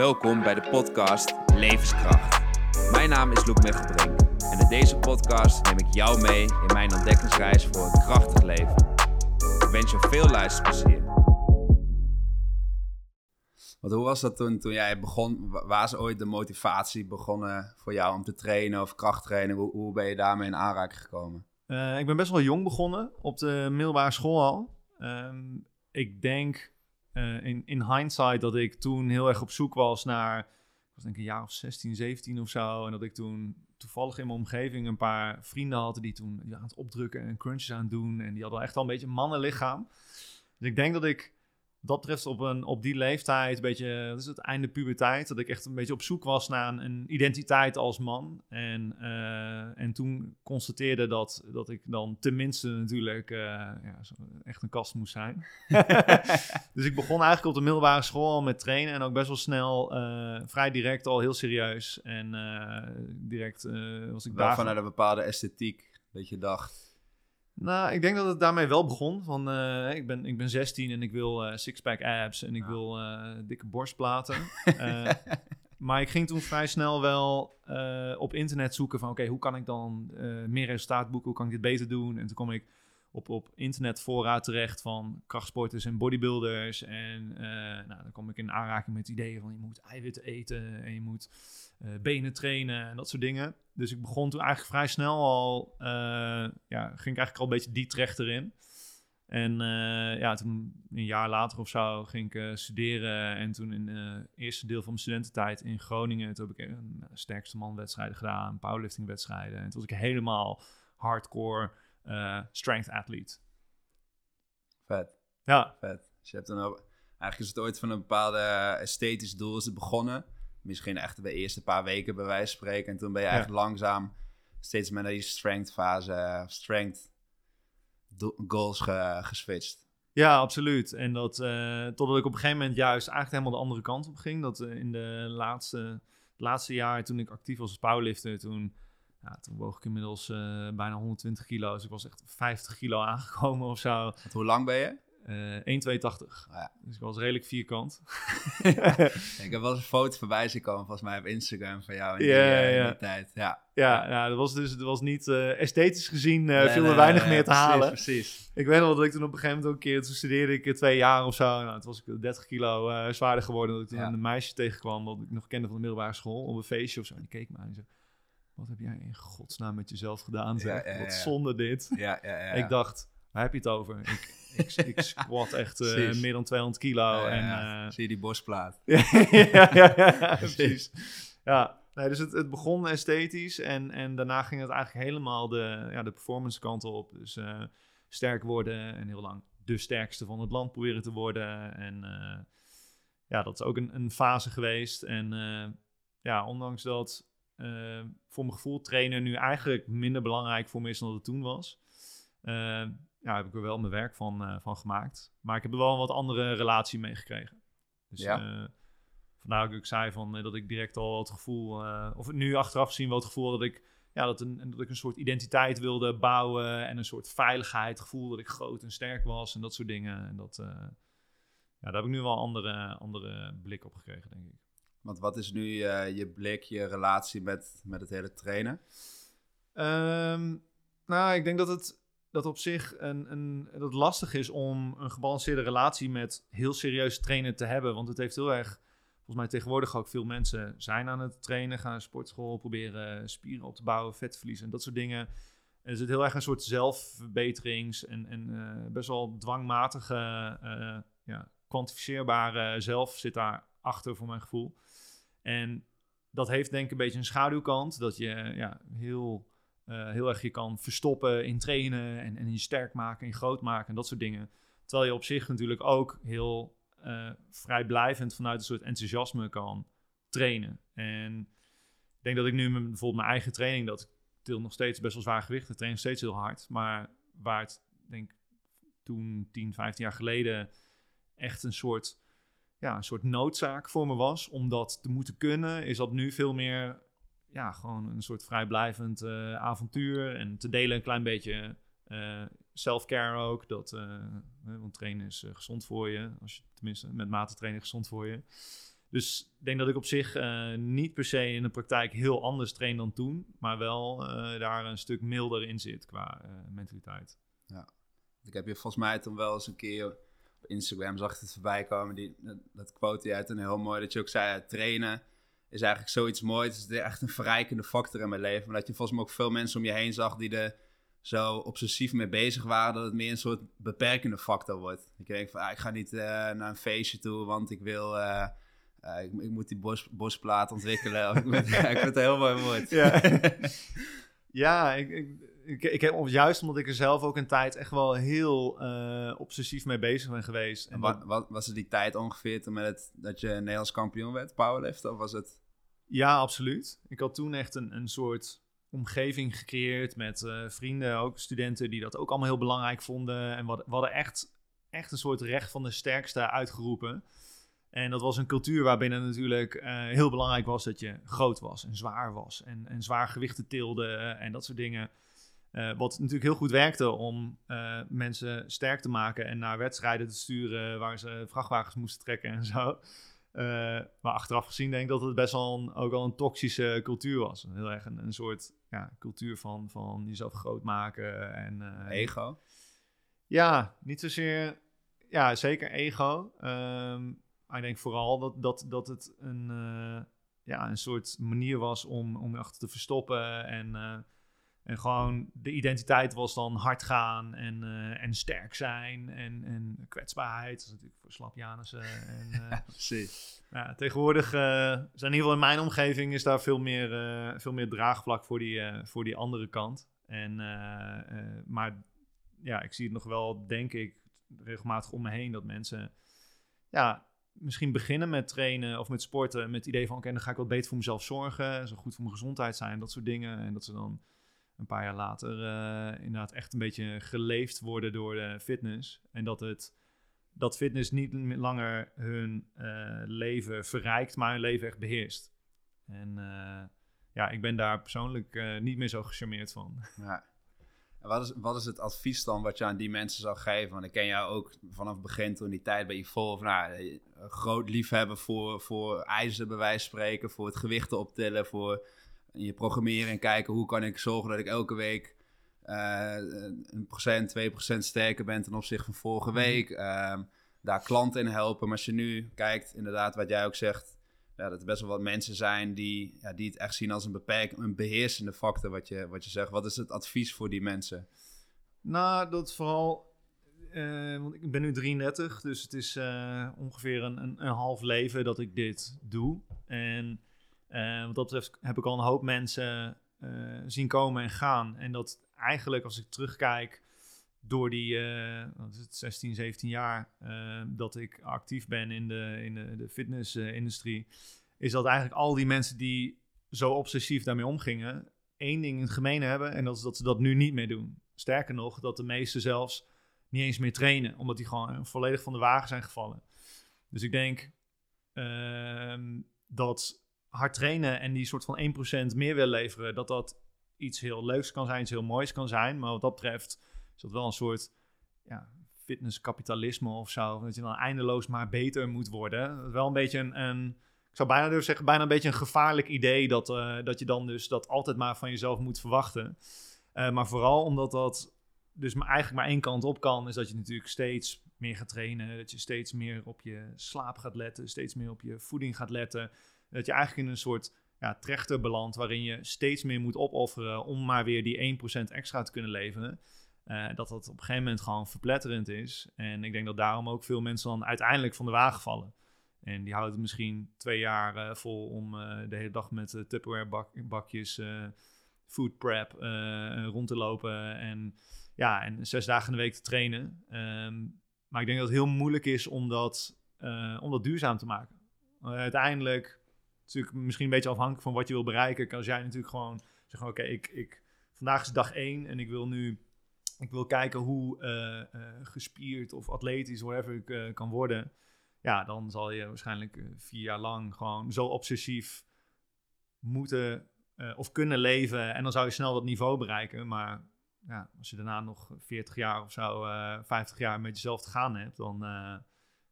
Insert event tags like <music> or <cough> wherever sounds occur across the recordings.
Welkom bij de podcast Levenskracht. Mijn naam is Loek Mechtelbrink en in deze podcast neem ik jou mee in mijn ontdekkingsreis voor een krachtig leven. Ik wens je veel luisterplezier. Want hoe was dat toen, toen jij begon? Wa- Waar is ooit de motivatie begonnen voor jou om te trainen of krachttraining? Hoe, hoe ben je daarmee in aanraking gekomen? Eh, ik ben best wel jong begonnen op de middelbare school al. Ehm, ik denk eh, in, in hindsight dat ik toen heel erg op zoek was naar, ik was denk ik een jaar of 16, 17 of zo. En dat ik toen toevallig in mijn omgeving een paar vrienden had die toen die aan het opdrukken en crunches aan het doen. En die hadden echt al een beetje een mannenlichaam. Dus ik denk dat ik dat betreft op, een, op die leeftijd, een beetje, dat is het einde puberteit, dat ik echt een beetje op zoek was naar een, een identiteit als man. En, eh, en toen constateerde dat, dat ik dan tenminste natuurlijk eh, ja, echt een kast moest zijn. <laughs> <laughs> dus ik begon eigenlijk op de middelbare school al met trainen en ook best wel snel, eh, vrij direct al heel serieus. En eh, direct eh, was ik daar. vanuit een bepaalde esthetiek dat je dacht, Nou, ik denk dat het daarmee wel begon. Van, eh, ik, ben, ik ben 16 en ik wil eh sixpack abs en ik Ja. wil eh, dikke borstplaten. <laughs> Maar ik ging toen vrij snel wel op internet zoeken van... oké, hoe kan ik dan meer resultaat boeken? Hoe kan ik dit beter doen? En toen kwam ik op, op internetfora terecht van krachtsporters en bodybuilders. En nou, dan kwam ik in aanraking met ideeën van... je moet eiwitten eten en je moet benen trainen en dat soort dingen. Dus ik begon toen eigenlijk vrij snel al, eh, ja, ging ik eigenlijk al een beetje die trecht erin. En eh, ja, toen een jaar later of zo ging ik eh, studeren. En toen in het eerste deel van mijn studententijd in Groningen, toen heb ik een sterkste man wedstrijden gedaan, powerlifting wedstrijden. En toen was ik helemaal hardcore eh, strength athlete. vet. Ja, Vet. Dus je hebt dan ook, eigenlijk is het ooit van een bepaalde esthetisch doel is het begonnen. Misschien echt de eerste paar weken bij wijze van spreken. En toen ben je Ja. eigenlijk langzaam steeds meer naar die strength fase, strength goals ge- geswitcht. Ja, absoluut. En dat, eh, totdat ik op een gegeven moment juist eigenlijk helemaal de andere kant op ging. Dat eh, in de laatste, laatste jaar, toen ik actief was als powerlifter, toen, ja, toen woog ik inmiddels eh, bijna 120 kilo. Dus ik was echt 50 kilo aangekomen of zo. Want hoe lang ben je? Eh 1,82. Ah, ja. Dus ik was redelijk vierkant. <laughs> Ik heb wel eens een foto voorbij zien komen, volgens mij op Instagram van jou in die, Ja, eh, in ja. die tijd. Ja. ja, ja, dat was dus dat was niet eh, esthetisch gezien, eh, Nee, viel nee, er weinig nee, meer te precies, halen. Precies. Ik weet nog dat ik toen op een gegeven moment ook een keer, toen studeerde ik twee jaar of zo. Nou, toen was ik 30 kilo eh, zwaarder geworden. Dat ik toen Ja. een meisje tegenkwam, dat ik nog kende van de middelbare school, op een feestje of zo. En die keek me aan en zei, wat heb jij in godsnaam met jezelf gedaan? Zeg? Ja, ja, Wat ja. zonde dit. Ja, ja, ja. Ik dacht, waar heb je het over? Ik, ik, ik squat echt eh, meer dan 200 kilo. Ja, en, ja. eh, Zie je die borstplaat? <laughs> ja, ja, <laughs> Precies. Ja, nee, dus het, het begon esthetisch en, en daarna ging het eigenlijk helemaal de, ja, de performance kant op. Dus eh, sterk worden en heel lang de sterkste van het land proberen te worden. En ja, dat is ook een, een fase geweest. En ja, ondanks dat voor mijn gevoel trainen nu eigenlijk minder belangrijk voor me is dan dat het toen was. Ja, heb ik er wel mijn werk van, eh, van gemaakt. Maar ik heb er wel een wat andere relatie mee gekregen. Dus Ja. eh, vandaar dat ik zei van, eh, dat ik direct al het gevoel, of nu achteraf gezien wel het gevoel dat ik, ja, dat, een, dat ik een soort identiteit wilde bouwen en een soort veiligheid, gevoel dat ik groot en sterk was en dat soort dingen. En dat, ja, daar heb ik nu wel een andere, andere blik op gekregen, denk ik. Want wat is nu je blik, je relatie met, met het hele trainen? Ehm, nou, ik denk dat het dat op zich een, een, dat lastig is om een gebalanceerde relatie met heel serieus trainen te hebben. Want het heeft heel erg, volgens mij tegenwoordig ook veel mensen zijn aan het trainen, gaan naar sportschool, proberen spieren op te bouwen, vet verliezen en dat soort dingen. En er zit heel erg een soort zelfverbeterings- en, en eh, best wel dwangmatige, eh, ja, kwantificeerbare zelf zit daar achter voor mijn gevoel. En dat heeft denk ik een beetje een schaduwkant, dat je ja, heel eh, heel erg je kan verstoppen in trainen en, en je sterk maken en groot maken en dat soort dingen. Terwijl je op zich natuurlijk ook heel eh, vrijblijvend vanuit een soort enthousiasme kan trainen. En ik denk dat ik nu met bijvoorbeeld mijn eigen training, dat ik til nog steeds best wel zwaar gewicht, ik train nog steeds heel hard, maar waar het denk toen 10, 15 jaar geleden echt een soort, ja, een soort noodzaak voor me was om dat te moeten kunnen, is dat nu veel meer ja, gewoon een soort vrijblijvend eh, avontuur. En te delen een klein beetje eh, self-care ook. Dat, hè, want trainen is gezond voor je. Als je tenminste met mate trainen gezond voor je. Dus ik denk dat ik op zich niet per se in de praktijk heel anders train dan toen, maar wel daar een stuk milder in zit qua uh, mentaliteit. Ja, ik heb je volgens mij toen wel eens een keer op Instagram zag het voorbij komen, die, dat quote je uit en heel mooi, dat je ook zei, trainen is eigenlijk zoiets moois. Het is echt een verrijkende factor in mijn leven, maar dat je volgens mij ook veel mensen om je heen zag die er zo obsessief mee bezig waren, dat het meer een soort beperkende factor wordt. Ik denk van, ah, ik ga niet naar een feestje toe, want ik wil uh, ik, ik, moet die bos, bosplaat ontwikkelen. ik, moet, <laughs> ja, ik vind het heel mooi woord. Ja, <laughs> ja ik, ik, ik, heb, juist omdat ik er zelf ook een tijd echt wel heel uh, obsessief mee bezig ben geweest. En wat, wat, was het die tijd ongeveer toen met het, dat je Nederlands kampioen werd, powerlift? Of was het... Ja, absoluut. Ik had toen echt een, een soort omgeving gecreëerd met uh, vrienden, ook studenten die dat ook allemaal heel belangrijk vonden. En we, hadden echt, echt een soort recht van de sterkste uitgeroepen. En dat was een cultuur waarbinnen natuurlijk uh, heel belangrijk was dat je groot was en zwaar was. En, en zwaar gewichten tilde en dat soort dingen. Wat natuurlijk heel goed werkte om mensen sterk te maken en naar wedstrijden te sturen waar ze vrachtwagens moesten trekken en zo. Maar achteraf gezien denk ik dat het best wel een, ook al een toxische cultuur was. Heel erg een, een soort ja, cultuur van, van jezelf groot maken. En, ego? Ja, niet zozeer. Ja, zeker ego. Um, maar ik denk vooral dat, dat, dat het een, uh, ja, een soort manier was om, om je achter te verstoppen. En, en gewoon de identiteit was dan hard gaan en, uh, en sterk zijn. En, en kwetsbaarheid. Dat is natuurlijk voor slapjanussen. <laughs> En, Precies. Ja, tegenwoordig zijn in ieder geval in mijn omgeving is daar veel meer, veel meer draagvlak voor die, voor die andere kant. En, maar ja, ik zie het nog wel, denk ik, regelmatig om me heen dat mensen ja, misschien beginnen met trainen of met sporten met het idee van oké, dan ga ik wat beter voor mezelf zorgen, zo goed voor mijn gezondheid zijn, dat soort dingen. En dat ze dan een paar jaar later uh, inderdaad echt een beetje geleefd worden door de fitness. En dat het dat fitness niet langer hun uh, leven verrijkt, maar hun leven echt beheerst. En uh, ja, ik ben daar persoonlijk niet meer zo gecharmeerd van. <laughs> Ja. Wat is, wat is het advies dan wat je aan die mensen zou geven? Want ik ken jou ook vanaf het begin toen die tijd bij je vol van nou, groot liefhebben voor, voor ijzer bij wijze van spreken, voor het gewichten optillen, voor je programmeren en kijken hoe kan ik zorgen dat ik elke week uh, een procent, twee procent sterker ben ten opzichte van vorige mhm. week. Uh, daar klanten in helpen. Maar als je nu kijkt, inderdaad, wat jij ook zegt, ja, dat er best wel wat mensen zijn die, ja, die het echt zien als een beperking, een beheersende factor, wat je, wat je zegt. Wat is het advies voor die mensen? Nou, dat vooral, uh, want ik ben nu 33, dus het is uh, ongeveer een, een, een, half leven dat ik dit doe. En uh, wat dat betreft heb ik al een hoop mensen zien komen en gaan. En dat eigenlijk, als ik terugkijk, door die wat is het, 16, 17 jaar dat ik actief ben in de, in de, de fitnessindustrie, is dat eigenlijk al die mensen die zo obsessief daarmee omgingen, één ding in gemeen hebben en dat is dat ze dat nu niet meer doen. Sterker nog, dat de meesten zelfs niet eens meer trainen, omdat die gewoon volledig van de wagen zijn gevallen. Dus ik denk uh, dat hard trainen en die soort van 1% meer willen leveren, dat dat iets heel leuks kan zijn, iets heel moois kan zijn. Maar wat dat betreft is dat wel een soort ja, fitnesskapitalisme of zo. Dat je dan eindeloos maar beter moet worden. Dat is wel een beetje een, een ik zou bijna durven zeggen, bijna een beetje een gevaarlijk idee dat, uh, dat je dan dus dat altijd maar van jezelf moet verwachten. Uh, maar vooral omdat dat dus maar eigenlijk maar één kant op kan, is dat je natuurlijk steeds meer gaat trainen, dat je steeds meer op je slaap gaat letten, steeds meer op je voeding gaat letten. Dat je eigenlijk in een soort ja, trechter belandt waarin je steeds meer moet opofferen om maar weer die 1% extra te kunnen leveren. Uh, dat dat op een gegeven moment gewoon verpletterend is. En ik denk dat daarom ook veel mensen dan uiteindelijk van de wagen vallen. En die houden het misschien twee jaar uh, vol om uh, de hele dag met Tupperware bak bakjes, food prep rond te lopen. En ja, en zes dagen in de week te trainen. Um, maar ik denk dat het heel moeilijk is om dat, om dat duurzaam te maken. uiteindelijk, natuurlijk misschien een beetje afhankelijk van wat je wil bereiken, kan jij natuurlijk gewoon zeggen: Oké, ik, ik, vandaag is dag één en ik wil nu. Ik wil kijken hoe gespierd of atletisch, whatever ik kan worden ja, dan zal je waarschijnlijk eh, vier jaar lang gewoon zo obsessief moeten uh, of kunnen leven. En dan zou je snel dat niveau bereiken. Maar ja, als je daarna nog 40 jaar of zo, uh, eh, 50 jaar met jezelf te gaan hebt, dan, uh,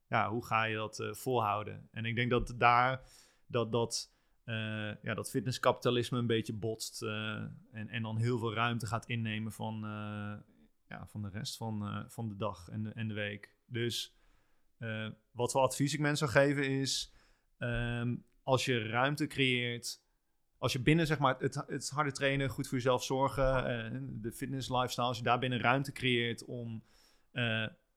ja, hoe ga je dat eh, volhouden? En ik denk dat daar dat, dat, eh, ja, dat fitnesskapitalisme een beetje botst eh, en, en dan heel veel ruimte gaat innemen van, eh, ja, van de rest van, van de dag en de, en de week. Dus wat voor advies ik mensen zou geven is, ehm, als je ruimte creëert, als je binnen zeg maar, het, het harde trainen, goed voor jezelf zorgen, de fitness lifestyle, als je daar binnen ruimte creëert om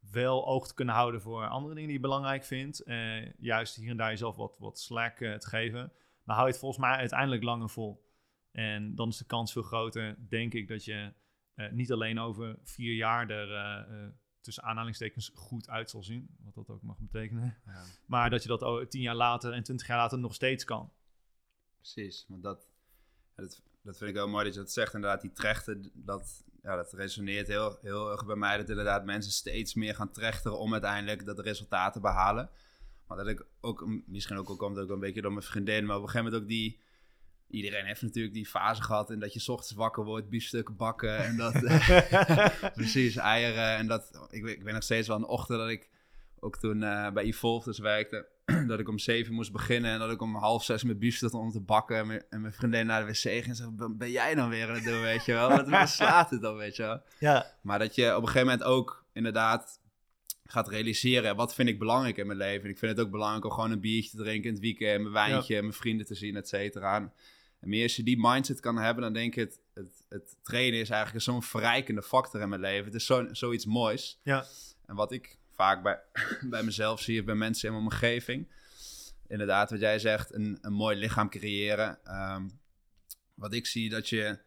wel oog te kunnen houden voor andere dingen die je belangrijk vindt, eh, juist hier en daar jezelf wat, wat slack eh, te geven, dan hou je het volgens mij uiteindelijk langer vol. En dan is de kans veel groter, denk ik, dat je eh, niet alleen over vier jaar er tussen aanhalingstekens goed uit zal zien, wat dat ook mag betekenen, Ja. maar dat je dat tien jaar later en twintig jaar later nog steeds kan. Precies, want dat, dat, dat vind ik heel mooi dat je dat zegt. Inderdaad, die trechten, dat, ja, dat resoneert heel, heel erg bij mij. Dat inderdaad mensen steeds meer gaan trechteren om uiteindelijk dat resultaat te behalen. Maar dat ik ook, misschien ook al komt het ook een beetje door mijn vriendin, maar op een gegeven moment ook die... Iedereen heeft natuurlijk die fase gehad en dat je ochtends wakker wordt, biefstukken bakken en dat... <laughs> <laughs> precies, eieren en dat... Ik, ik weet nog steeds wel een ochtend dat ik ook toen eh, bij Evolve dus werkte, <clears throat> dat ik om zeven moest beginnen en dat ik om half zes mijn biefstuk stond om te bakken en mijn, en mijn vriendin naar de wc ging en zei, "Ben- ben jij dan weer aan het doen, weet je wel? Wat wat <laughs> slaat het dan, weet je wel? Ja, Maar dat je op een gegeven moment ook inderdaad gaat realiseren, wat vind ik belangrijk in mijn leven? En ik vind het ook belangrijk om gewoon een biertje te drinken in het weekend, mijn wijntje, mijn vrienden te zien, et cetera. En en meer als je die mindset kan hebben, dan denk ik, het, het, het trainen is eigenlijk zo'n verrijkende factor in mijn leven. Het is zo, zoiets moois. ja, En wat ik vaak bij, <laughs> bij mezelf zie, of bij mensen in mijn omgeving. Inderdaad, wat jij zegt, een, een mooi lichaam creëren. Ehm, wat ik zie, dat je,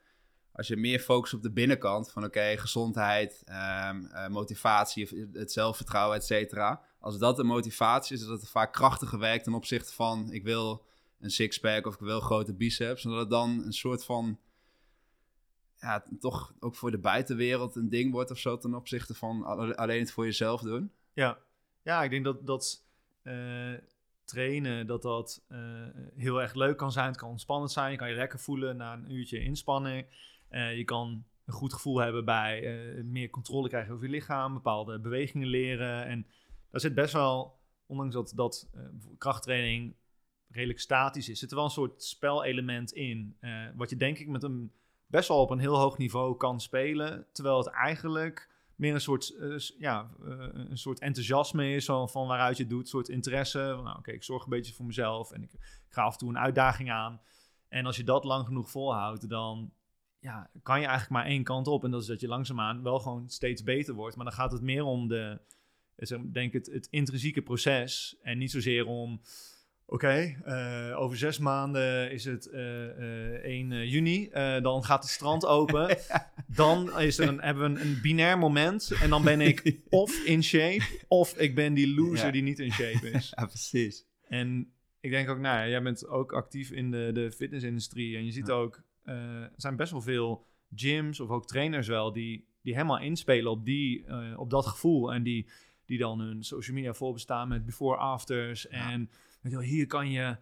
als je meer focust op de binnenkant, van oké, gezondheid, ehm, eh, motivatie, het zelfvertrouwen, et cetera. Als dat de motivatie is, dat het vaak krachtiger werkt ten opzichte van, ik wil een sixpack of ik wil grote biceps. En dat het dan een soort van ja, toch ook voor de buitenwereld een ding wordt of zo ten opzichte van alle- alleen het voor jezelf doen. Ja, ja ik denk dat, dat eh, trainen dat dat eh, heel erg leuk kan zijn. Het kan ontspannend zijn. Je kan je lekker voelen na een uurtje inspanning. Eh, je kan een goed gevoel hebben bij meer controle krijgen over je lichaam, bepaalde bewegingen leren. En daar zit best wel, ondanks dat, dat krachttraining redelijk statisch is, zit er wel een soort spelelement in. wat je denk ik met een best wel op een heel hoog niveau kan spelen. Terwijl het eigenlijk meer een soort, eh, ja, eh, een soort enthousiasme is van, van waaruit je het doet, een soort interesse. Nou, oké, ik zorg een beetje voor mezelf en ik, ga af en toe een uitdaging aan. En als je dat lang genoeg volhoudt, dan ja, kan je eigenlijk maar één kant op. En dat is dat je langzaamaan wel gewoon steeds beter wordt. Maar dan gaat het meer om de, eh, denk het, het intrinsieke proces en niet zozeer om Oké, eh, over zes maanden is het eh, eh, 1 juni. eh, dan gaat het strand <laughs> open. Dan is er een, hebben we een, een binair moment. En dan ben ik <laughs> of in shape, of ik ben die loser Ja. die niet in shape is. <laughs> Ja, precies. En ik denk ook, nou ja, jij bent ook actief in de, de fitnessindustrie. En je ziet Ja. ook, er zijn best wel veel gyms of ook trainers wel... die, die helemaal inspelen op, die, op dat gevoel. En die, die dan hun social media voorbestaan met before-afters. En hier kan je...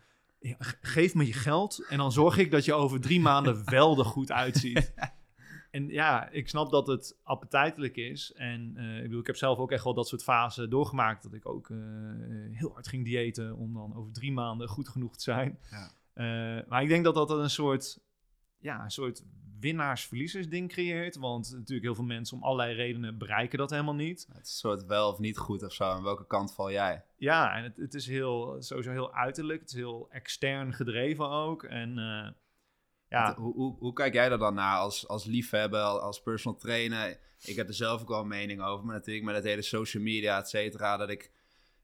Geef me je geld en dan zorg ik dat je over drie <laughs> maanden wel er goed uitziet. En ja, ik snap dat het appetijtelijk is. En eh, ik bedoel, ik heb zelf ook echt wel dat soort fasen doorgemaakt. Dat ik ook eh, heel hard ging diëten om dan over drie maanden goed genoeg te zijn. Ja. Eh, maar ik denk dat dat een soort, ja, een soort winnaars-verliezers ding creëert. Want natuurlijk heel veel mensen om allerlei redenen bereiken dat helemaal niet. Het is soort wel of niet goed of zo. Aan welke kant val jij? Ja, en het, het is heel, sowieso heel uiterlijk. Het is heel extern gedreven ook. En eh, ja, Hoe, hoe, hoe kijk jij er dan naar als, als liefhebber, als personal trainer? Ik heb er zelf ook wel een mening over, maar natuurlijk met het hele social media, et cetera, dat ik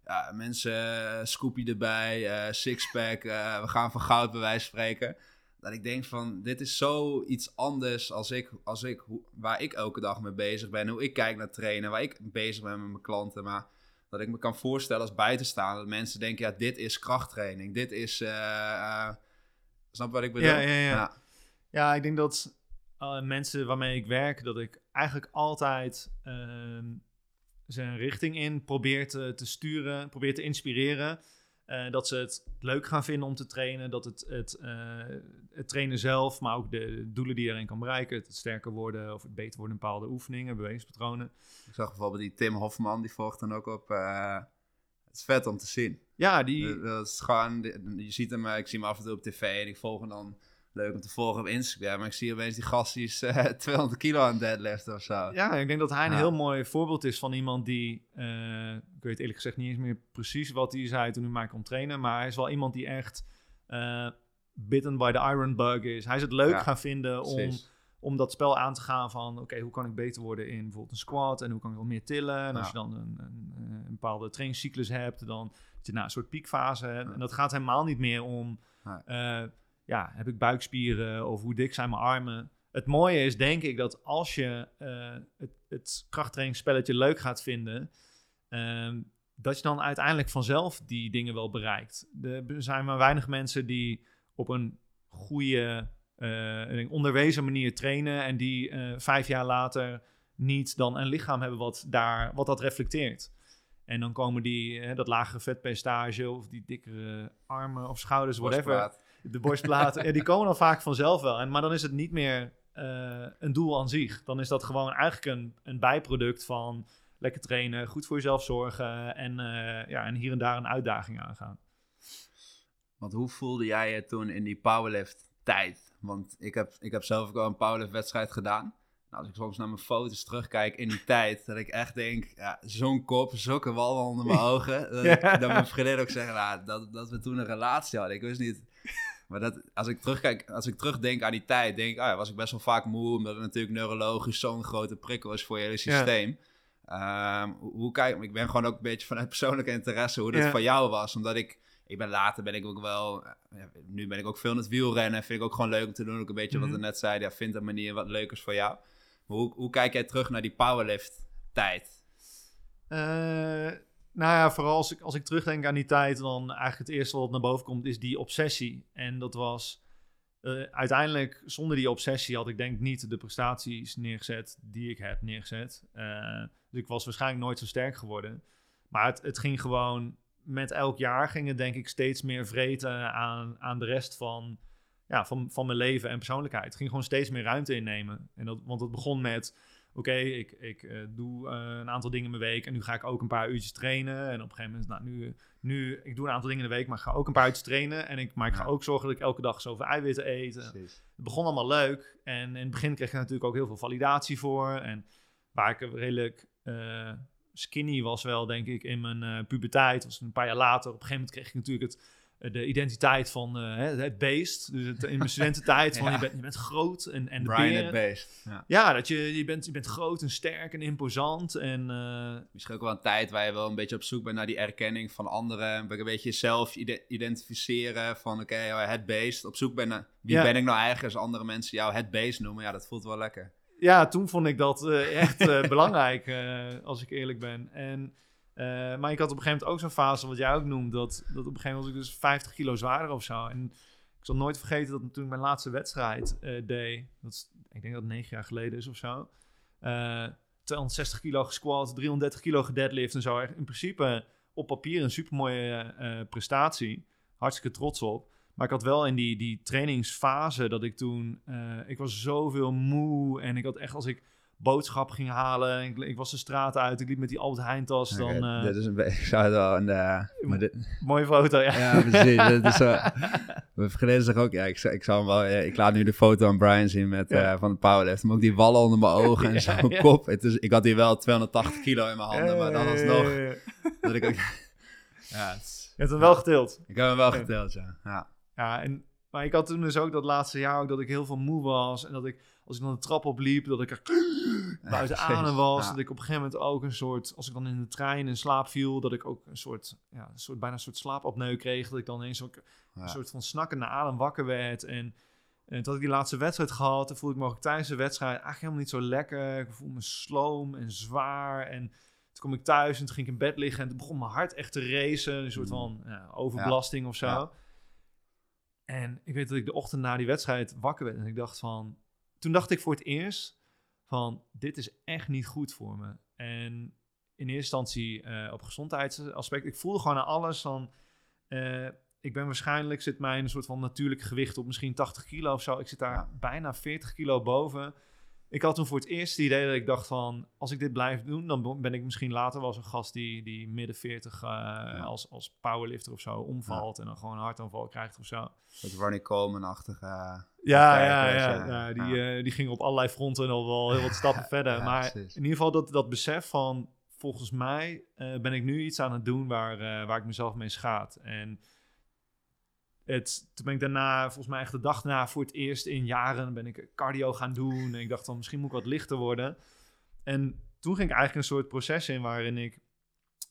ja, mensen, uh, Scoopy erbij, eh, sixpack, eh, we gaan van goud bij wijze van spreken. Dat ik denk van, dit is zoiets anders als ik, als ik, waar ik elke dag mee bezig ben. Hoe ik kijk naar trainen, waar ik bezig ben met mijn klanten. Maar dat ik me kan voorstellen als buitenstaander, dat mensen denken, ja, dit is krachttraining. Dit is, eh, eh, snap wat ik bedoel? Ja, ja, ja. Ja, ik denk dat uh, mensen waarmee ik werk, dat ik eigenlijk altijd uh, zijn richting in probeer te, te sturen, probeer te inspireren. Uh, dat ze het leuk gaan vinden om te trainen, dat het, het, uh, het trainen zelf, maar ook de doelen die je erin kan bereiken, het sterker worden of het beter worden in bepaalde oefeningen, bewegingspatronen. Ik zag bijvoorbeeld die Tim Hofman, die volgt dan ook op uh, is vet om te zien. Ja, die... Dat- is gewoon, je ziet hem, eh, ik zie hem af en toe op tv en ik volg hem dan leuk om te volgen op Instagram. Maar ik zie opeens die gast die is eh, <laughs> 200 kilo aan het deadliften of zo. Ja, ik denk dat hij een Ja. heel mooi voorbeeld is van iemand die... eh, ik weet eerlijk gezegd niet eens meer precies wat hij zei toen hij mij kon trainen. Maar hij is wel iemand die echt eh, bitten by the iron bug is. Hij is het leuk Ja, gaan vinden om, Precies. om dat spel aan te gaan van... Oké, hoe kan ik beter worden in bijvoorbeeld een squat? En hoe kan ik wel meer tillen? En als je dan een, een, een bepaalde trainingscyclus hebt, dan zit je naar een soort piekfase. En, en dat gaat helemaal niet meer om... ja, heb ik buikspieren of hoe dik zijn mijn armen? Het mooie is denk ik dat als je eh, het, het krachttrainingsspelletje leuk gaat vinden, ehm, dat je dan uiteindelijk vanzelf die dingen wel bereikt. Er zijn maar weinig mensen die op een goede, eh, onderwezen manier trainen en die eh, vijf jaar later niet dan een lichaam hebben wat, daar, wat dat reflecteert. En dan komen die, eh, dat lagere vetpercentage of die dikkere armen of schouders, whatever. De borstplaten, ja, die komen dan vaak vanzelf wel. En, maar dan is het niet meer eh, een doel aan zich. Dan is dat gewoon eigenlijk een, een bijproduct van lekker trainen, goed voor jezelf zorgen en, eh, ja, en hier en daar een uitdaging aangaan. Want hoe voelde jij je toen in die powerlift tijd? Want ik heb, ik heb zelf ook al een powerlift wedstrijd gedaan. Nou, als ik soms naar mijn foto's terugkijk in die tijd, dat ik echt denk, ja, zo'n kop, zulke wallen onder mijn <laughs> ogen. Dat, ik- Ja. dat mijn vriendin ook zeggen, nou, dat, dat we toen een relatie hadden. Ik wist niet... Maar dat, als ik terugkijk, als ik terugdenk aan die tijd, denk ik, ah ja, was ik best wel vaak moe, omdat het natuurlijk neurologisch zo'n grote prikkel is voor je hele systeem. Ehm, hoe, hoe kijk, ik ben gewoon ook een beetje vanuit <laughs> persoonlijke interesse hoe dat Ja. van jou was, omdat ik ik ben later ben ik ook wel, eh, ja, nu ben ik ook veel in het wielrennen. Vind ik ook gewoon leuk om te doen. Ook een beetje wat Mhm. we net zeiden. Ja, vind een manier wat leukers voor jou. Maar hoe, hoe kijk jij terug naar die powerlift tijd? Eh, nou ja, vooral als ik, als ik terugdenk aan die tijd, dan eigenlijk het eerste wat naar boven komt, is die obsessie. En dat was eh, uiteindelijk, zonder die obsessie had ik denk niet de prestaties neergezet die ik heb neergezet. Eh, dus ik was waarschijnlijk nooit zo sterk geworden. Maar het, het ging gewoon, met elk jaar ging het denk ik steeds meer vreten aan, aan de rest van, ja, van, van mijn leven en persoonlijkheid. Het ging gewoon steeds meer ruimte innemen. En dat, want het begon met oké, ik, ik eh, doe eh, een aantal dingen in mijn week en nu ga ik ook een paar uurtjes trainen. En op een gegeven moment, nou, nu, nu, ik doe een aantal dingen in de week, maar ik ga ook een paar uurtjes trainen. En ik, maar ik ga ook zorgen dat ik elke dag zoveel eiwitten eet. Het begon allemaal leuk. En in het begin kreeg ik natuurlijk ook heel veel validatie voor. En waar ik redelijk eh, skinny was wel, denk ik, in mijn eh, puberteit. was een paar jaar later. Op een gegeven moment kreeg ik natuurlijk het, eh, de identiteit van eh, het, beest. Dus het, in mijn studententijd <laughs> van je, bent, je bent groot en, en de Brian het beest. Ja. Ja, dat je, je, bent, je bent groot en sterk en imposant. En eh, Misschien ook wel een tijd waar je wel een beetje op zoek bent naar die erkenning van anderen. Een beetje jezelf ide- identificeren van oké, het beest. Op zoek ben naar wie Ja. ben ik nou eigenlijk als andere mensen jou het beest noemen. Ja, dat voelt wel lekker. ja, toen vond ik dat eh, echt eh, <laughs> belangrijk, eh, als ik eerlijk ben. En, eh, maar ik had op een gegeven moment ook zo'n fase, wat jij ook noemt, dat, dat op een gegeven moment was ik dus 50 kilo zwaarder of zo. En ik zal nooit vergeten dat toen ik mijn laatste wedstrijd eh, deed, dat is, ik denk dat het negen jaar geleden is of zo. Eh 260 kilo gesquat, 330 kilo gedeadlift en zo. In principe op papier een supermooie eh, prestatie. Hartstikke trots op. Maar ik had wel in die, die trainingsfase dat ik toen... eh, ik was zoveel moe en ik had echt als ik boodschap ging halen... Ik, ik was de straat uit, ik liep met die Albert Heijn tas. Dan, eh, dit is een beetje, <laughs> ik zou het wel een, eh, maar dit, mooie foto, ja. Ja, precies. dit is <laughs> vriendin zegt ook, ja, ik, ik, zou hem wel, ik laat nu de foto aan Brian zien met, Ja. eh, van de powerlift. Maar ook die wallen onder mijn ogen en <laughs> zo'n ja. kop. Het is, ik had hier wel 280 kilo in mijn handen, maar dan alsnog. Dat ik ook, ja, het is- Je hebt hem wel getild. ik heb hem wel geteld, ja. ja. Ja, en, maar ik had toen dus ook dat laatste jaar ook dat ik heel veel moe was. En dat ik, als ik dan de trap opliep, dat ik er <laughs> buiten adem was. Ja. Dat ik op een gegeven moment ook een soort, als ik dan in de trein in slaap viel, dat ik ook een soort, ja, een soort bijna een soort slaapapneu kreeg. Dat ik dan eens ook Ja. een soort van snakkende adem wakker werd. En, en toen had ik die laatste wedstrijd gehad. Toen voelde ik me ook tijdens de wedstrijd eigenlijk helemaal niet zo lekker. Ik voelde me sloom en zwaar. En toen kom ik thuis en toen ging ik in bed liggen. En toen begon mijn hart echt te racen. Een soort van ja, overbelasting of zo. Ja. En ik weet dat ik de ochtend na die wedstrijd wakker werd. En ik dacht van... Toen dacht ik voor het eerst van... Dit is echt niet goed voor me. En in eerste instantie eh, op gezondheidsaspect. Ik voelde gewoon aan alles van... eh, ik ben waarschijnlijk, zit mijn een soort van natuurlijk gewicht op misschien 80 kilo of zo. Ik zit daar bijna 40 kilo boven. Ik had toen voor het eerst het idee dat ik dacht van... als ik dit blijf doen, dan ben ik misschien later wel zo'n gast... die, die midden 40 uh, als, als powerlifter of zo omvalt... en dan gewoon een hartaanval krijgt of zo. Dat Ronnie Coleman-achtige... ja, ja, ja, ja, die, uh, die ging op allerlei fronten al wel heel wat stappen <laughs> verder. maar in ieder geval dat, dat besef van... volgens mij uh, ben ik nu iets aan het doen waar, waar ik mezelf mee schaad. En het, toen ben ik daarna, volgens mij echt de dag na voor het eerst in jaren, ben ik cardio gaan doen. En ik dacht dan, misschien moet ik wat lichter worden. En toen ging ik eigenlijk een soort proces in waarin ik...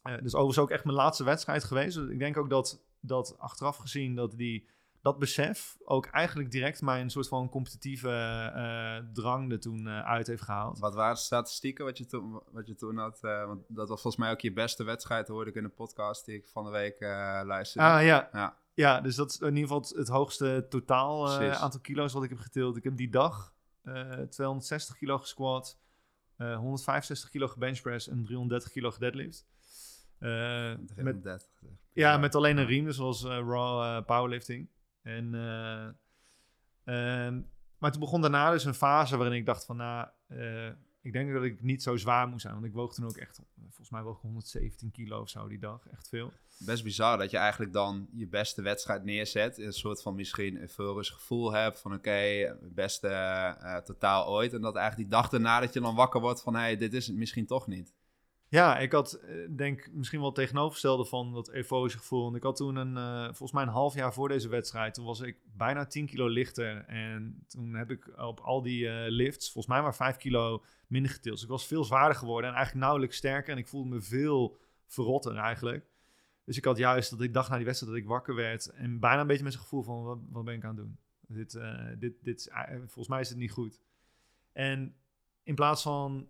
Uh, dus overigens ook echt mijn laatste wedstrijd geweest. Dus ik denk ook dat, dat achteraf gezien dat die, dat besef ook eigenlijk direct mij een soort van competitieve uh, drang er toen uh, uit heeft gehaald. Wat waren de statistieken wat je toen, wat je toen had? want dat was volgens mij ook je beste wedstrijd, hoorde ik in de podcast die ik van de week luisterde. Ah ja. ja. Ja, dus dat is in ieder geval het, hoogste totaal uh, aantal kilo's wat ik heb getild. Ik heb die dag uh, 260 kilo gesquat, uh, 165 kilo gebenchpress en 330 kilo gedeadlift. Uh, met, ja, met alleen een riem, dus zoals raw powerlifting. En, ehm, maar toen begon daarna dus een fase waarin ik dacht van, nou, ik denk dat ik niet zo zwaar moest zijn. Want ik woog toen ook echt, volgens mij woog 117 kilo of zo die dag. Echt veel. Best bizar dat je eigenlijk dan je beste wedstrijd neerzet. Een soort van misschien veelrust gevoel hebt van oké, okay, beste uh, totaal ooit. En dat eigenlijk die dag erna dat je dan wakker wordt van hé, hey, dit is het misschien toch niet. Ja, ik had denk misschien wel het tegenovergestelde van dat euforische gevoel. Want ik had toen een, uh, volgens mij een half jaar voor deze wedstrijd, toen was ik bijna 10 kilo lichter. En toen heb ik op al die lifts, volgens mij maar 5 kilo minder getild. Dus ik was veel zwaarder geworden en eigenlijk nauwelijks sterker. En ik voelde me veel verrotter eigenlijk. Dus ik had juist dat ik dacht na die wedstrijd dat ik wakker werd. En bijna een beetje met zijn gevoel van, wat, wat ben ik aan het doen? Dit, uh, dit, dit is, volgens mij is het niet goed. En in plaats van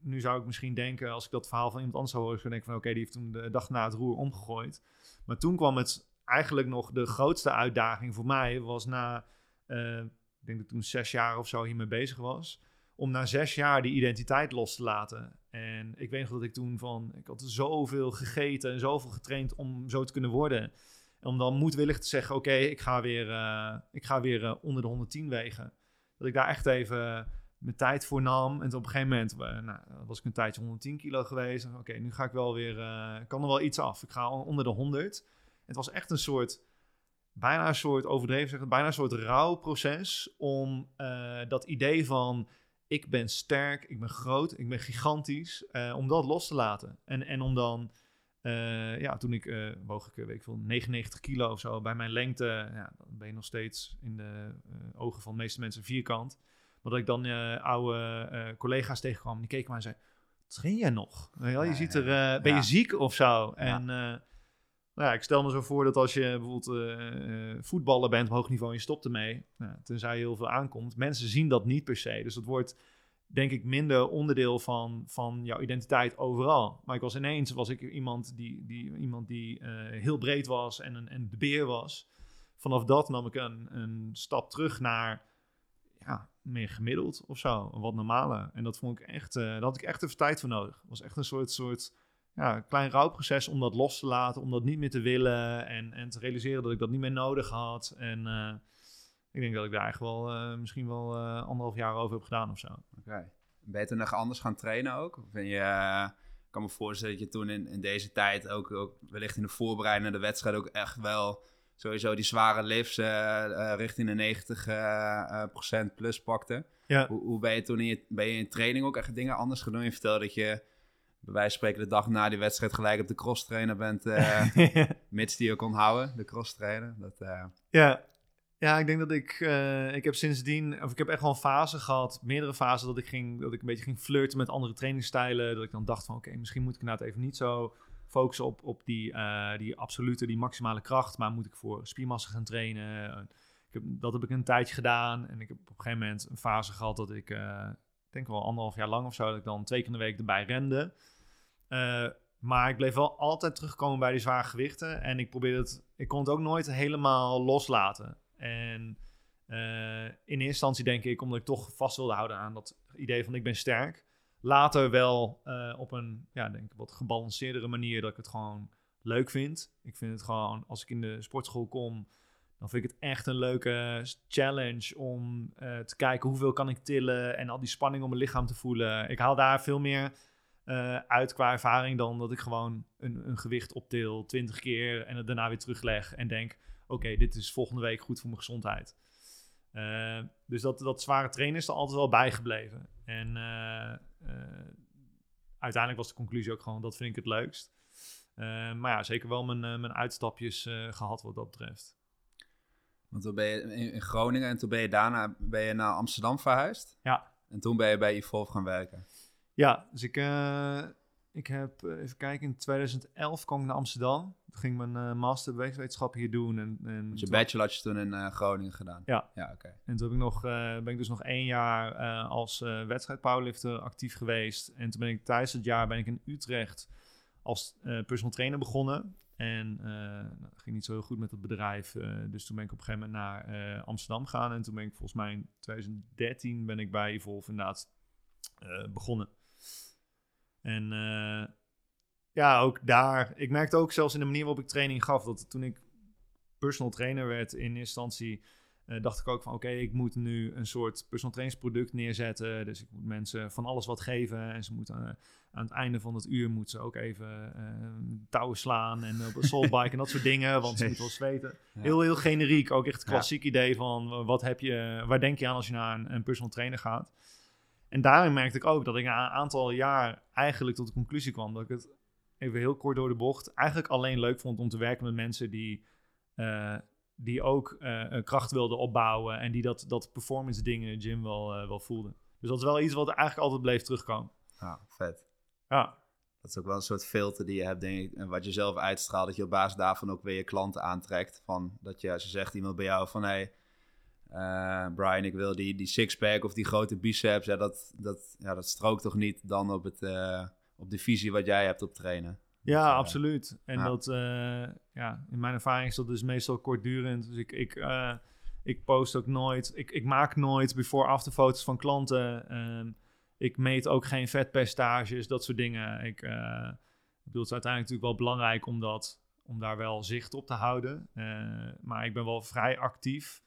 nu zou ik misschien denken, als ik dat verhaal van iemand anders zou horen, zou ik denken van oké, die heeft toen de dag na het roer omgegooid. Maar toen kwam het eigenlijk nog de grootste uitdaging voor mij, was na, uh, ik denk dat toen zes jaar of zo hiermee bezig was, om na zes jaar die identiteit los te laten. En ik weet nog dat ik toen van, ik had zoveel gegeten en zoveel getraind om zo te kunnen worden. En om dan moedwillig te zeggen, oké, ik ga weer, uh, ik ga weer uh, onder de 110 wegen. Dat ik daar echt even mijn tijd voor nam. En op een gegeven moment uh, nou, was ik een tijdje 110 kilo geweest. Oké, nu ga ik wel weer, kan er wel iets af. Ik ga onder de 100. Het was echt een soort, bijna een soort, overdreven zeggen, bijna een soort rouwproces om dat idee van ik ben sterk, ik ben groot, ik ben gigantisch, uh, om dat los te laten. En, en om dan, uh, ja, toen ik, uh, woog ik, weet ik veel, 99 kilo of zo, bij mijn lengte, ja, dan ben je nog steeds in de ogen van de meeste mensen vierkant. Maar dat ik dan oude collega's tegenkwam, die keken mij en zeiden, train jij nog? Ja, je ziet er, ben je ziek of zo? En nou ja, ik stel me zo voor dat als je bijvoorbeeld uh, voetballer bent op hoog niveau en je stopt ermee, nou, tenzij je heel veel aankomt, mensen zien dat niet per se. Dus dat wordt denk ik minder onderdeel van, van jouw identiteit overal. Maar ik was ineens was ik iemand die, die, iemand die uh, heel breed was en, een, en de beer was. Vanaf dat nam ik een, een stap terug naar ja, meer gemiddeld of zo, wat normaler. En dat vond ik echt, uh, daar had ik echt even tijd voor nodig. Was echt een soort, soort ja, een klein rouwproces om dat los te laten, om dat niet meer te willen en, en te realiseren dat ik dat niet meer nodig had. En uh, ik denk dat ik daar eigenlijk wel uh, misschien wel uh, anderhalf jaar over heb gedaan of zo. Oké. Okay. Ben je toen nog anders gaan trainen ook? Of ben je, ik kan me voorstellen dat je toen in, in deze tijd ook, ook wellicht in de voorbereidende wedstrijd ook echt wel sowieso die zware lifts richting de 90 procent plus pakte. Ja. Hoe, hoe ben je toen in je, ben je in training ook echt dingen anders gedaan? Je vertelde dat je bij wijze van spreken de dag na die wedstrijd gelijk op de cross trainer bent, uh, <laughs> mits die je kon houden, de cross trainer. Dat, uh... Ja. ja, ik denk dat ik, uh, ik heb sindsdien, of ik heb echt wel een fase gehad, meerdere fasen, dat ik, ging, dat ik een beetje ging flirten met andere trainingstijlen. Dat ik dan dacht van, oké, okay, misschien moet ik inderdaad even niet zo focussen op, op die, die absolute, die maximale kracht, maar moet ik voor spiermassa gaan trainen. Ik heb, dat heb ik een tijdje gedaan en ik heb op een gegeven moment een fase gehad dat ik ik denk wel anderhalf jaar lang of zo, dat ik dan twee keer in de week erbij rende. Uh, maar ik bleef wel altijd terugkomen bij die zware gewichten. En ik probeerde het, ik kon het ook nooit helemaal loslaten. En uh, in eerste instantie denk ik, omdat ik toch vast wilde houden aan dat idee van ik ben sterk. Later wel uh, op een, ja, denk wat gebalanceerdere manier dat ik het gewoon leuk vind. Ik vind het gewoon, als ik in de sportschool kom, dan vind ik het echt een leuke challenge om eh, te kijken hoeveel kan ik tillen en al die spanning om mijn lichaam te voelen. Ik haal daar veel meer eh, uit qua ervaring dan dat ik gewoon een, een gewicht optil 20 keer en het daarna weer terugleg en denk: oké, dit is volgende week goed voor mijn gezondheid. Eh, dus dat, dat zware trainen is er altijd wel bijgebleven. En uiteindelijk was de conclusie ook gewoon: dat vind ik het leukst. Maar ja, zeker wel mijn, mijn uitstapjes eh, gehad wat dat betreft. Want toen ben je in, in Groningen en toen ben je daarna ben je naar Amsterdam verhuisd. Ja. En toen ben je bij Evolve gaan werken. Ja, dus ik, eh, ik heb, eh, even kijken, in 2011 kwam ik naar Amsterdam. Toen ging ik mijn eh, master bewegingswetenschap hier doen. En, en, Want je bachelor had je toen in Groningen gedaan. Ja. Ja, oké. en toen heb ik nog, ben ik dus nog één jaar als wedstrijd powerlifter actief geweest. En toen ben ik tijdens het jaar ben ik in Utrecht als personal trainer begonnen. En eh, dat ging niet zo heel goed met het bedrijf. eh, dus toen ben ik op een gegeven moment naar eh, Amsterdam gegaan. En toen ben ik volgens mij in 2013 ben ik bij Evolve inderdaad begonnen. En ja, ook daar. Ik merkte ook zelfs in de manier waarop ik training gaf. Dat toen ik personal trainer werd in instantie. Eh, dacht ik ook van oké, ik moet nu een soort personal trainingsproduct neerzetten. Dus ik moet mensen van alles wat geven. En ze moeten eh, aan het einde van het uur moeten ze ook even eh, touwen slaan en op een soulbike en dat soort dingen. Want ze moeten wel zweten. Ja. Heel, heel generiek. Ook echt klassiek idee van wat heb je, waar denk je aan als je naar een, een personal trainer gaat. En daarin merkte ik ook dat ik na een aantal jaar eigenlijk tot de conclusie kwam dat ik het even heel kort door de bocht eigenlijk alleen leuk vond om te werken met mensen die, die ook een kracht wilden opbouwen en die dat, dat performance dingen in de gym wel, eh, wel voelden. Dus dat is wel iets wat eigenlijk altijd bleef terugkomen. Ja, vet. Ja, Dat is ook wel een soort filter die je hebt, denk ik. En wat je zelf uitstraalt, dat je op basis daarvan ook weer je klanten aantrekt. Van dat je, ze zegt iemand bij jou van, hé, hey, eh, Brian, ik wil die, die sixpack of die grote biceps. Ja, dat, dat, ja, dat strookt toch niet dan op, het, op de visie wat jij hebt op trainen. Ja, Dat, eh, absoluut. En ja. dat, eh, ja, in mijn ervaring is dat dus meestal kortdurend. Dus ik, ik, eh, ik post ook nooit, ik, ik maak nooit before-after foto's van klanten. Ehm, ik meet ook geen vetpercentages, dat soort dingen. Ik, bedoel, het is uiteindelijk natuurlijk wel belangrijk om, dat, om daar wel zicht op te houden. Maar ik ben wel vrij actief.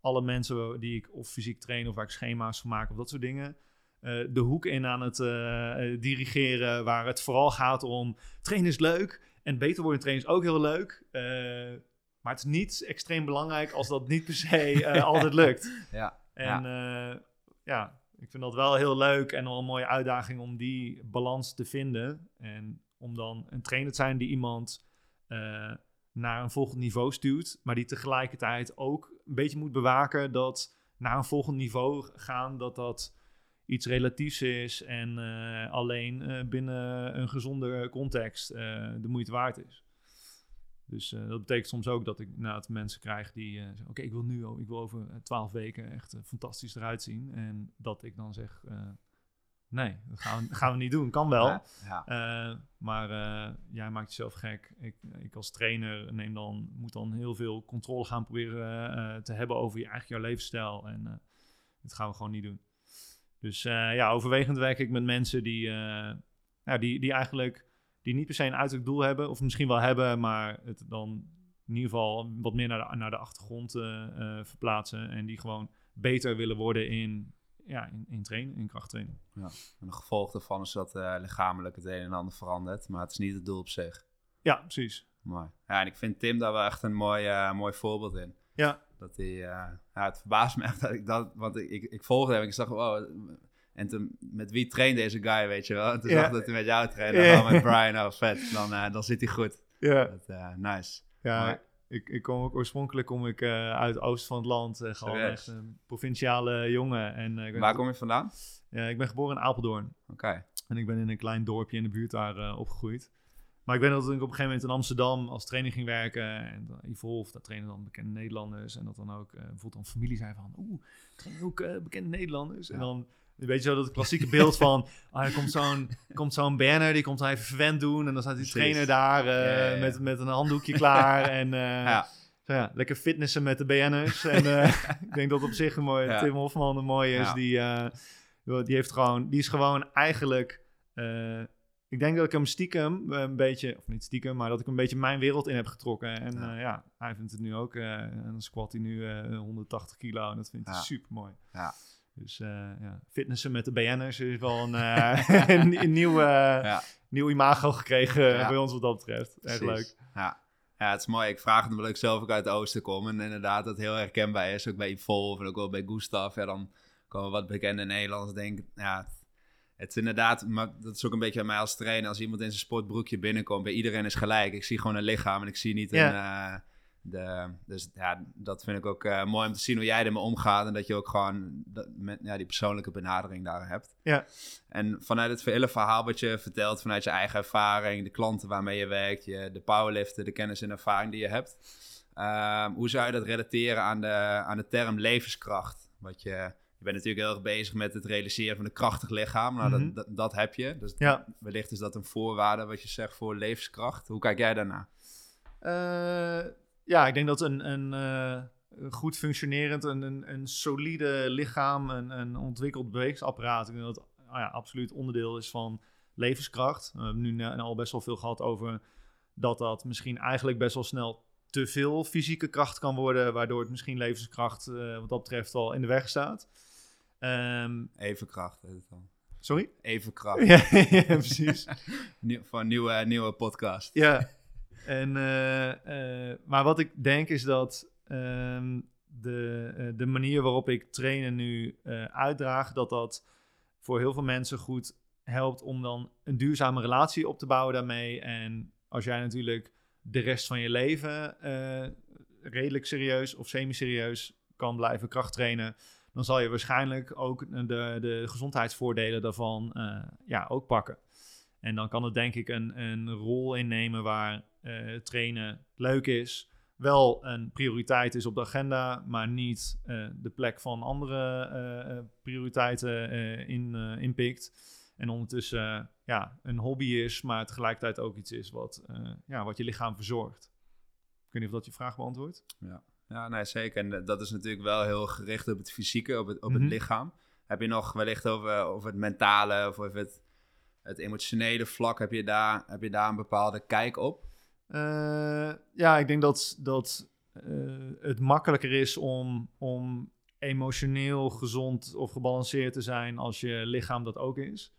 Alle mensen die ik of fysiek train of waar ik schema's van maak of dat soort dingen. Eh, de hoek in aan het eh, eh, dirigeren, waar het vooral gaat om trainen is leuk en beter worden trainen is ook heel leuk. maar het is niet extreem belangrijk als dat niet per se <laughs> altijd lukt. Ja, En ja. ja, ik vind dat wel heel leuk en wel een mooie uitdaging om die balans te vinden. En om dan een trainer te zijn die iemand naar een volgend niveau stuurt, maar die tegelijkertijd ook een beetje moet bewaken dat naar een volgend niveau gaan, dat dat iets relatiefs is en eh, alleen eh, binnen een gezonde context eh, de moeite waard is. Dus dat betekent soms ook dat ik inderdaad mensen krijg die zeggen: Oké, ik wil nu, ik wil over twaalf weken echt fantastisch eruit zien. En dat ik dan zeg: Nee, dat gaan we, <laughs> gaan we niet doen. Kan wel. Ja, ja. Maar jij maakt jezelf gek. Ik, ik als trainer neem dan, moet dan heel veel controle gaan proberen te hebben over je, eigenlijk jouw levensstijl. En dat gaan we gewoon niet doen. Dus eh, ja, overwegend werk ik met mensen die, eh, ja, die, die eigenlijk die niet per se een uiterlijk doel hebben, of misschien wel hebben, maar het dan in ieder geval wat meer naar de, naar de achtergrond eh, verplaatsen. En die gewoon beter willen worden in, ja, in, in trainen, in krachttraining. En een gevolg daarvan is dat lichamelijk het een en ander verandert. Maar het is niet het doel op zich. Ja, precies. Mooi. Ja, en ik vind Tim daar wel echt een mooi, mooi voorbeeld in. Ja, Dat hij, eh, ja, het verbaast me echt dat ik dat, want ik, ik, ik volgde hem en ik zag, wow, en toen, met wie traint deze guy, weet je wel? En toen Ja. zag ik dat hij met jou trainde, Ja. en dan met Brian, oh vet, dan, eh, dan zit hij goed. ja. Dat, eh, nice. Ja, ik, ik kom ook oorspronkelijk kom ik eh, uit oosten van het land. gewoon echt een provinciale jongen. En, ik, ben, Waar kom je vandaan? ja, ik ben geboren in Apeldoorn. Oké. En ik ben in een klein dorpje in de buurt daar opgegroeid. Maar ik weet dat ik op een gegeven moment in Amsterdam als trainer ging werken. En Evolve, daar trainen dan bekende Nederlanders. En dat dan ook eh, bijvoorbeeld dan familie zei van... Oeh, trainen ook eh, bekende Nederlanders. En dan weet je zo dat klassieke beeld van... <laughs> Ah, er komt zo'n komt zo'n banner, die komt dan even verwend doen. En dan staat die trainer daar eh, Ja, ja, ja. Met, met een handdoekje klaar. en <laughs> Ja. zo ja, lekker fitnessen met de BN'ers. en <laughs> ik denk dat op zich een mooie... Tim Hofman een mooie is. Die, die, heeft gewoon, die is gewoon eigenlijk... eh, ik denk dat ik hem stiekem een beetje, of niet stiekem, maar dat ik een beetje mijn wereld in heb getrokken. En Ja. ja, ja hij vindt het nu ook. eh en dan squat hij nu eh 180 kilo en dat vindt hij Ja. super mooi. Ja. Dus eh, ja, fitnessen met de BN'ers is wel een, eh, <laughs> <laughs> een, een nieuw, eh, nieuw imago gekregen bij ons wat dat betreft. Precies. leuk. Ja. ja, het is mooi. Ik vraag het omdat ik zelf ook uit het oosten kom. En inderdaad, dat heel herkenbaar is. Ook bij Yvonne en ook wel bij Gustav. Ja, dan komen wat bekende Nederlanders denken... Ja, het is inderdaad... Maar dat is ook een beetje bij mij als trainer. Als iemand in zijn sportbroekje binnenkomt, bij iedereen is gelijk. Ik zie gewoon een lichaam en ik zie niet een... eh, de, dus ja, dat vind ik ook eh, mooi om te zien hoe jij ermee omgaat. En dat je ook gewoon dat, met, ja, die persoonlijke benadering daar hebt. Ja. En vanuit het hele verhaal wat je vertelt, vanuit je eigen ervaring, de klanten waarmee je werkt, je, de powerliften, de kennis en ervaring die je hebt. ehm, hoe zou je dat relateren aan de, aan de term levenskracht? Wat je, je bent natuurlijk heel erg bezig met het realiseren van een krachtig lichaam. Nou, Mhm. dat, dat, dat heb je. Dus Ja. wellicht is dat een voorwaarde wat je zegt voor levenskracht. Hoe kijk jij daarna? Eh, ja, ik denk dat een, een eh, een goed functionerend, een, een, een solide lichaam, een, een ontwikkeld bewegingsapparaat, ik denk dat ah ja, absoluut onderdeel is van levenskracht. We hebben nu al best wel veel gehad over dat dat misschien eigenlijk best wel snel te veel fysieke kracht kan worden, waardoor het misschien levenskracht eh, wat dat betreft al in de weg staat. Ehm, Evenkracht heet het dan. sorry? Evenkracht. <laughs> Ja, ja, precies. <laughs> Nieuw, een nieuwe, nieuwe podcast. Ja, en, eh, eh, maar wat ik denk is dat ehm, de, eh, de manier waarop ik trainen nu uitdraag, dat dat voor heel veel mensen goed helpt om dan een duurzame relatie op te bouwen daarmee. En als jij natuurlijk de rest van je leven redelijk serieus of semi-serieus kan blijven krachttrainen, dan zal je waarschijnlijk ook de, de gezondheidsvoordelen daarvan eh, ja, ook pakken. En dan kan het denk ik een, een rol innemen waar eh, trainen leuk is, wel een prioriteit is op de agenda, maar niet eh, de plek van andere prioriteiten in, inpikt. En ondertussen ja, een hobby is, maar tegelijkertijd ook iets is wat, ja, wat je lichaam verzorgt. Ik weet niet of dat je vraag beantwoordt. Ja, nee, zeker. En dat is natuurlijk wel heel gericht op het fysieke, op het, op Mhm. het lichaam. Heb je nog wellicht over, over het mentale of over het, het emotionele vlak, heb je, daar, heb je daar een bepaalde kijk op? Eh, ja, ik denk dat, dat eh, het makkelijker is om, om emotioneel gezond of gebalanceerd te zijn als je lichaam dat ook is.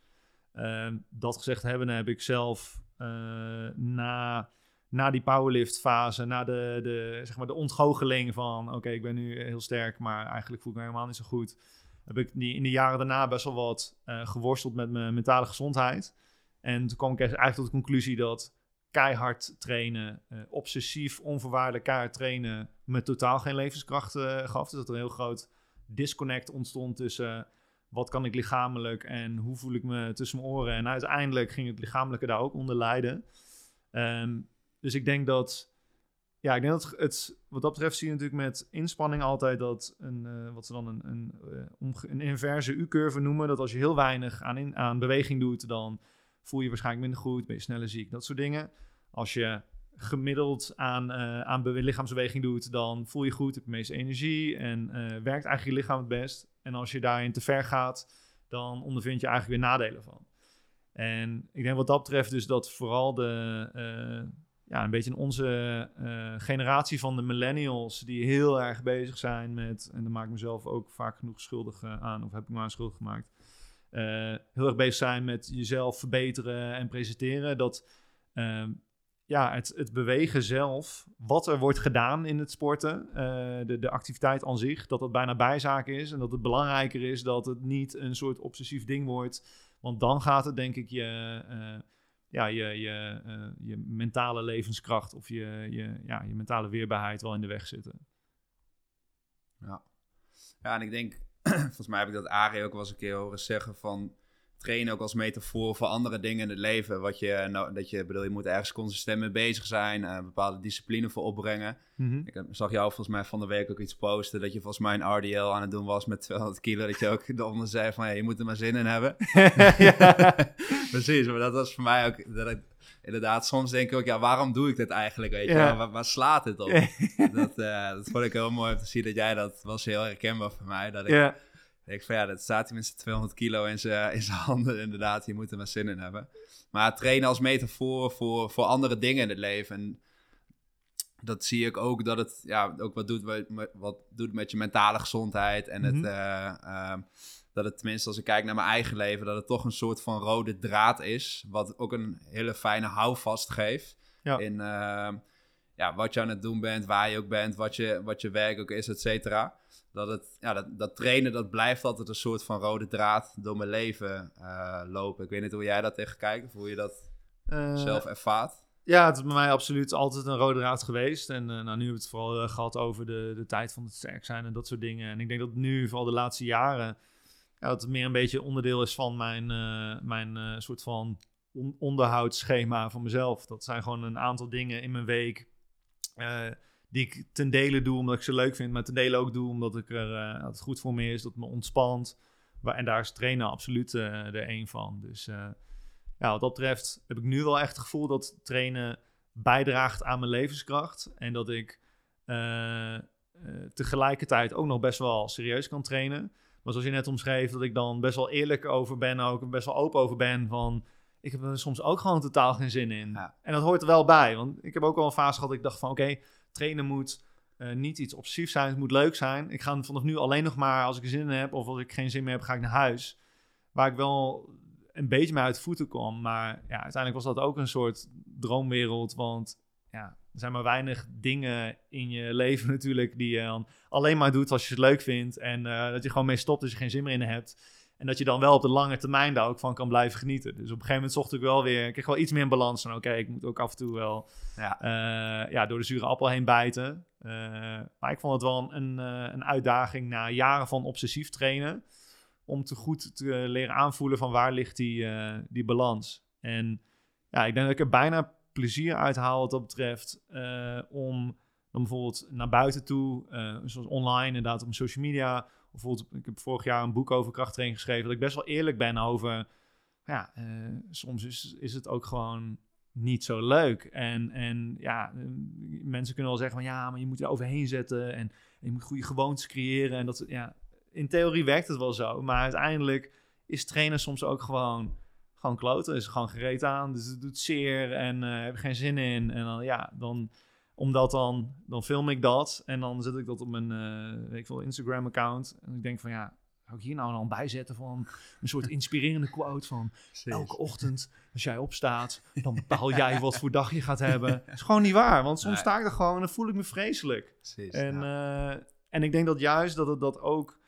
Ehm, dat gezegd hebben, heb ik zelf eh, na, na die powerlift fase, na de, de, zeg maar de ontgoocheling van oké, ik ben nu heel sterk, maar eigenlijk voel ik me helemaal niet zo goed. Heb ik in de jaren daarna best wel wat eh, geworsteld met mijn mentale gezondheid. En toen kwam ik eigenlijk tot de conclusie dat keihard trainen, eh, obsessief, onvoorwaardelijk keihard trainen, me totaal geen levenskracht eh, gaf. Dus dat er een heel groot disconnect ontstond tussen eh, wat kan ik lichamelijk en hoe voel ik me tussen mijn oren. En uiteindelijk ging het lichamelijke daar ook onder lijden. Ehm, dus ik denk dat, ja, ik denk dat het, wat dat betreft zie je natuurlijk met inspanning altijd dat een, eh, wat ze dan een, een, eh, omge- een inverse U-curve noemen. Dat als je heel weinig aan, in, aan beweging doet, dan voel je waarschijnlijk minder goed, ben je sneller ziek, dat soort dingen. Als je gemiddeld aan, eh, aan bewe- lichaamsbeweging doet, dan voel je goed, heb je meeste energie en eh, werkt eigenlijk je lichaam het best. En als je daarin te ver gaat, dan ondervind je eigenlijk weer nadelen van. En ik denk wat dat betreft dus dat vooral de, eh, ja, een beetje in onze eh, generatie van de millennials, die heel erg bezig zijn met, en daar maak ik mezelf ook vaak genoeg schuldig eh, aan, of heb ik me aan schuldig gemaakt, eh, heel erg bezig zijn met jezelf verbeteren en presenteren, dat ehm, ja, het, het bewegen zelf, wat er wordt gedaan in het sporten, de, de activiteit aan zich, dat dat bijna bijzaak is en dat het belangrijker is dat het niet een soort obsessief ding wordt. Want dan gaat het denk ik je, ja, je, je, eh, je mentale levenskracht of je, je, ja, je mentale weerbaarheid wel in de weg zitten. Ja. Ja, en ik denk, <clears throat> volgens mij heb ik dat Arie ook wel eens een keer horen zeggen van trainen ook als metafoor voor andere dingen in het leven. Wat je, nou, dat je, bedoel, je moet ergens consistent mee bezig zijn, eh, bepaalde discipline voor opbrengen. Ik heb- zag jou volgens mij van de week ook iets posten dat je volgens mij een RDL aan het doen was met 200 kilo. Dat je ook <laughs> eronder zei van, je moet er maar zin in hebben. <laughs> <laughs> Precies, maar dat was voor mij ook, dat ik, inderdaad, soms denk ik ook, ja, waarom doe ik dit eigenlijk, weet je Ja. Waar, waar slaat dit op? dat, eh, dat vond ik heel mooi om te zien dat jij dat was heel herkenbaar voor mij. Dat ik ja. Ik van ja, dat staat hij met zijn 200 kilo in zijn, in zijn handen. Inderdaad, je moet er maar zin in hebben. Maar trainen als metafoor voor, voor andere dingen in het leven. En dat zie ik ook dat het ja, ook wat doet, met- wat doet met je mentale gezondheid. En Mhm. het, eh, ehm, dat het tenminste als ik kijk naar mijn eigen leven, dat het toch een soort van rode draad is. Wat ook een hele fijne houvast geeft. Ja. In ehm, ja, wat je aan het doen bent, waar je ook bent, wat je, wat je werk ook is, et cetera. Dat, het, ja, dat, dat trainen, dat blijft altijd een soort van rode draad door mijn leven eh, lopen. Ik weet niet hoe jij dat tegen kijkt, of hoe je dat Eh, zelf ervaart. Ja, het is bij mij absoluut altijd een rode draad geweest. En eh, nou, nu hebben we het vooral eh, gehad over de, de tijd van het sterk zijn en dat soort dingen. En ik denk dat nu, vooral de laatste jaren, ja, dat het meer een beetje onderdeel is van mijn, mijn soort van on- onderhoudsschema van mezelf. Dat zijn gewoon een aantal dingen in mijn week die ik ten dele doe omdat ik ze leuk vind, maar ten dele ook doe omdat ik er, eh, dat het goed voor me is, dat het me ontspant. En daar is trainen absoluut eh, er een van. Dus eh, ja, wat dat betreft heb ik nu wel echt het gevoel dat trainen bijdraagt aan mijn levenskracht. En dat ik eh, eh, tegelijkertijd ook nog best wel serieus kan trainen. Maar zoals je net omschreef, dat ik dan best wel eerlijk over ben, ook best wel open over ben van... Ik heb er soms ook gewoon totaal geen zin in. Ja. En dat hoort er wel bij. Want ik heb ook wel een fase gehad dat ik dacht van... Oké, trainen moet eh, niet iets obsessiefs zijn. Het moet leuk zijn. Ik ga vanaf nu alleen nog maar als ik er zin in heb... of als ik geen zin meer heb, ga ik naar huis. Waar ik wel een beetje mee uit voeten kwam. Maar ja, uiteindelijk was dat ook een soort droomwereld. Want ja, er zijn maar weinig dingen in je <laughs> leven natuurlijk... die je dan alleen maar doet als je het leuk vindt. En eh, dat je gewoon mee stopt als je geen zin meer in hebt. En dat je dan wel op de lange termijn daar ook van kan blijven genieten. Dus op een gegeven moment zocht ik wel weer... Ik kreeg wel iets meer een balans van... Oké, ik moet ook af en toe wel Ja. eh, ja, door de zure appel heen bijten. Eh, maar ik vond het wel een, eh, een uitdaging na jaren van obsessief trainen. Om te goed te leren aanvoelen van waar ligt die, eh, die balans. En ja, ik denk dat ik er bijna plezier uit haal wat dat betreft. om dan bijvoorbeeld naar buiten toe, zoals online, inderdaad op social media. Bijvoorbeeld, ik heb vorig jaar een boek over krachttraining geschreven. Dat ik best wel eerlijk ben over. Ja, eh, soms is, is het ook gewoon niet zo leuk. En, en ja, eh, mensen kunnen wel zeggen van ja, maar je moet er overheen zetten. En, je moet goede gewoontes creëren. En dat, ja, in theorie werkt het wel zo. Maar uiteindelijk is trainen soms ook gewoon, gewoon kloten. Is gewoon gereed aan. Dus het doet zeer en eh heb geen zin in. En dan, ja, dan, omdat dan, dan film ik dat. En dan zet ik dat op mijn eh, weet ik veel, Instagram account. En ik denk van ja, ga ik hier nou dan bij zetten van een soort <laughs> inspirerende quote van elke ochtend als jij opstaat, dan bepaal <laughs> jij wat voor dag je gaat hebben. Dat is gewoon niet waar, want soms sta ik er gewoon en dan voel ik me vreselijk. Precies. En, ja. eh, en ik denk dat juist dat het dat ook,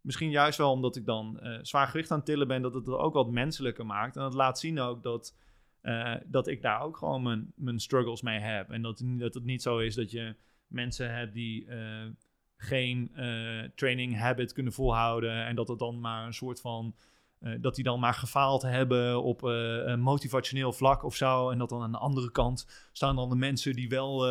misschien juist wel omdat ik dan eh, zwaar gewicht aan het tillen ben, dat het er ook wat menselijker maakt. En dat laat zien ook dat, eh, dat ik daar ook gewoon mijn, mijn struggles mee heb. En dat, dat het niet zo is dat je mensen hebt die eh, geen eh, training habit kunnen volhouden. En dat het dan maar een soort van. dat die dan maar gefaald hebben op een motivationeel vlak of zo. En dat dan aan de andere kant staan dan de mensen die wel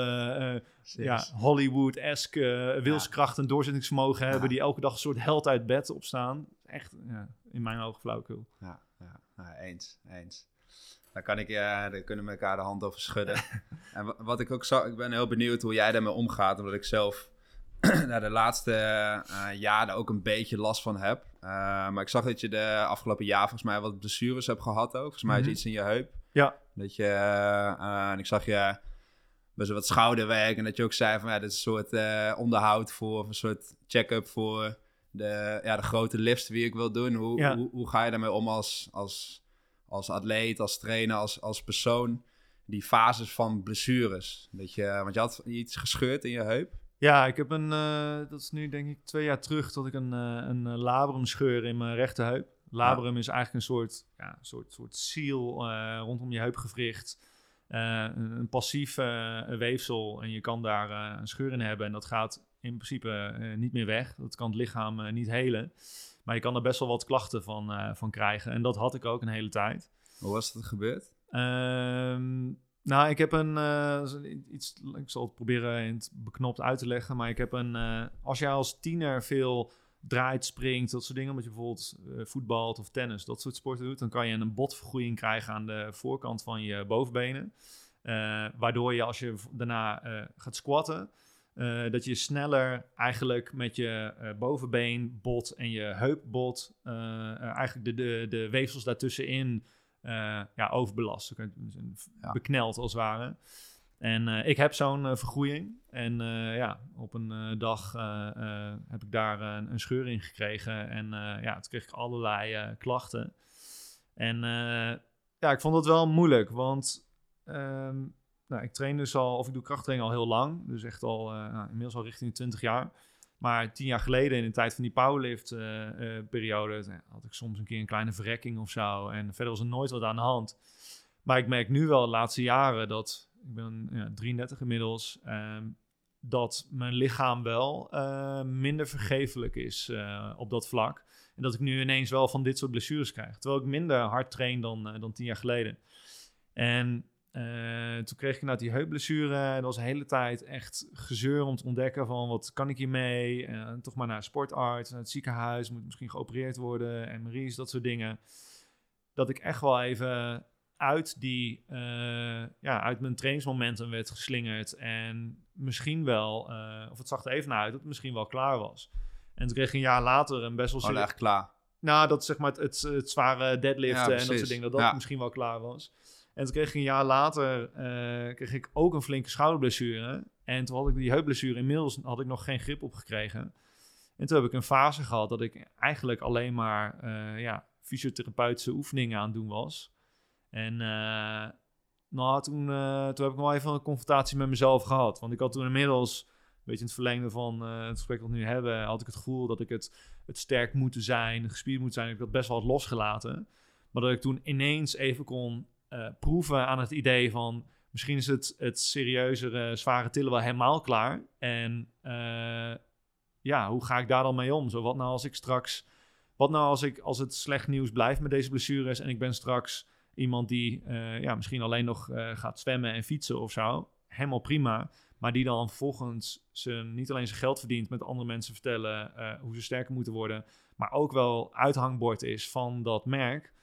ja, Hollywood-esque wilskracht en doorzettingsvermogen hebben. Die elke dag een soort held uit bed opstaan. Echt, ja, in mijn ogen flauwekul. Ja, ja, ja, eens, eens. Daar, kan ik, ja, daar kunnen we elkaar de hand over schudden. <laughs> en wa- wat ik ook zag, ik ben heel benieuwd hoe jij daarmee omgaat, omdat ik zelf <clears throat> nou, de laatste eh, jaren ook een beetje last van heb. Eh, maar ik zag dat je de afgelopen jaar volgens mij wat blessures hebt gehad ook. Volgens mij is Mhm. iets in je heup. Ja. Dat je, eh, eh, en ik zag je best wat schouderwerk en dat je ook zei van ja, dit is een soort eh, onderhoud voor, of een soort check-up voor de, ja, de grote lifts die ik wil doen. Hoe, Ja. hoe, hoe ga je daarmee om als, als, als atleet, als trainer, als, als persoon? Die fases van blessures. Dat je, want je had iets gescheurd in je heup. Ja, ik heb een, eh, dat is nu denk ik twee jaar terug, dat ik een, eh, een eh, labrumscheur in mijn rechterheup. Labrum is eigenlijk een soort, ja, soort, soort seal rondom je heupgewricht. Een, een passief weefsel en je kan daar een scheur in hebben. En dat gaat in principe niet meer weg. Dat kan het lichaam niet helen. Maar je kan er best wel wat klachten van, eh, van krijgen. En dat had ik ook een hele tijd. Hoe was dat gebeurd? Ehm, nou, ik heb een, eh, iets, ik zal het proberen in het beknopt uit te leggen, maar ik heb een, eh, als jij als tiener veel draait, springt, dat soort dingen, omdat je bijvoorbeeld eh, voetbalt of tennis, dat soort sporten doet, dan kan je een botvergroeiing krijgen aan de voorkant van je bovenbenen. Waardoor je als je daarna gaat squatten, eh, dat je sneller eigenlijk met je uh, bovenbeen, bot en je heupbot uh, eigenlijk de, de, de weefsels daartussenin ja, overbelast. Ja. Bekneld als het ware. En ik heb zo'n vergroeiing. En ja, op een dag heb ik daar een, een, scheur in gekregen. En ja, toen kreeg ik allerlei klachten. En ja, ik vond het wel moeilijk, want um, nou, ik train dus al, of ik doe krachttraining al heel lang. Dus echt al, uh, nou, inmiddels al richting de 20 jaar. Maar tien jaar geleden, in de tijd van die powerlift-periode, uh, uh, had ik soms een keer een kleine verrekking of zo. En verder was er nooit wat aan de hand. Maar ik merk nu wel de laatste jaren dat, ik ben ja, 33 inmiddels, um, dat mijn lichaam wel minder vergeeflijk is op dat vlak. En dat ik nu ineens wel van dit soort blessures krijg. Terwijl ik minder hard train dan, dan tien jaar geleden. En toen kreeg ik nou die heupblessure. En dat was de hele tijd echt gezeur om te ontdekken van wat kan ik hiermee. En toch maar naar een sportarts, naar het ziekenhuis, moet misschien geopereerd worden. En Maries, dat soort dingen. Dat ik echt wel even uit die, uh, ja, uit mijn trainingsmomenten werd geslingerd. En misschien wel, uh, of het zag er even naar uit, dat het misschien wel klaar was. En toen kreeg ik een jaar later een best wel... Oh, echt klaar? Nou, dat zeg maar het, het, het zware deadliften ja, en dat soort dingen, dat dat ja. misschien wel klaar was. En toen kreeg ik een jaar later uh, kreeg ik ook een flinke schouderblessure. En toen had ik die heupblessure. Inmiddels had ik nog geen grip op gekregen. En toen heb ik een fase gehad dat ik eigenlijk alleen maar uh, ja, fysiotherapeutische oefeningen aan het doen was. En uh, nou, toen, toen heb ik nog even een confrontatie met mezelf gehad. Want ik had toen inmiddels, een beetje in het verlengde van het gesprek dat we nu hebben, had ik het gevoel dat ik het, het sterk moeten zijn, gespierd moet zijn. Ik had best wel wat losgelaten. Maar dat ik toen ineens even kon uh, proeven aan het idee van misschien is het, het serieuzere, zware tillen wel helemaal klaar. En uh, ja, hoe ga ik daar dan mee om? Zo, wat nou als ik straks, wat nou als ik, als het slecht nieuws blijft met deze blessures en ik ben straks iemand die uh, ja, misschien alleen nog gaat zwemmen en fietsen of zo. Helemaal prima. Maar die dan vervolgens ze niet alleen zijn geld verdient met andere mensen vertellen hoe ze sterker moeten worden, maar ook wel uithangbord is van dat merk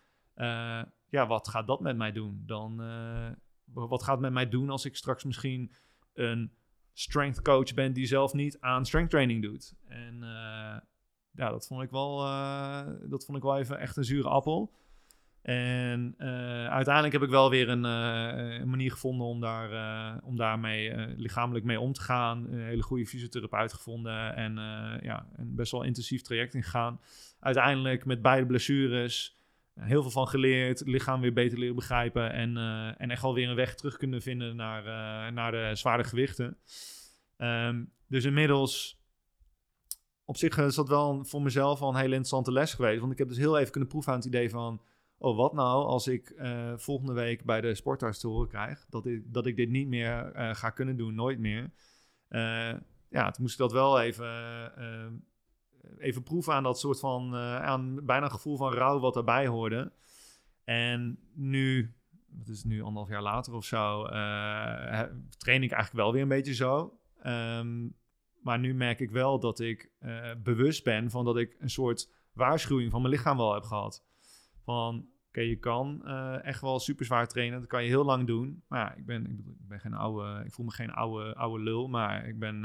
ja, wat gaat dat met mij doen? Dan, uh, wat gaat het met mij doen als ik straks misschien een strength coach ben die zelf niet aan strength training doet? En uh, ja, dat vond ik wel, uh, dat vond ik wel even echt een zure appel. En uiteindelijk heb ik wel weer een, een manier gevonden om, daar, om daarmee lichamelijk mee om te gaan. Een hele goede fysiotherapeut gevonden en ja, een best wel intensief traject ingegaan. Uiteindelijk met beide blessures heel veel van geleerd, lichaam weer beter leren begrijpen en, uh, en echt wel weer een weg terug kunnen vinden naar, uh, naar de zware gewichten. Um, dus inmiddels, op zich is dat wel voor mezelf al een hele interessante les geweest. Want ik heb dus heel even kunnen proeven aan het idee van, oh wat nou als ik volgende week bij de sportarts te horen krijg dat ik, dat ik dit niet meer ga kunnen doen, nooit meer. ja, toen moest ik dat wel even even proeven aan dat soort van, uh, aan bijna gevoel van rouw wat erbij hoorde. En nu, het is nu anderhalf jaar later of zo, uh, train ik eigenlijk wel weer een beetje zo. Um, maar nu merk ik wel dat ik uh, bewust ben van dat ik een soort waarschuwing van mijn lichaam wel heb gehad. Van, oké, je kan echt wel super zwaar trainen, dat kan je heel lang doen. Maar ja, ik ben, ik ben geen oude, ik voel me geen oude, oude lul, maar ik ben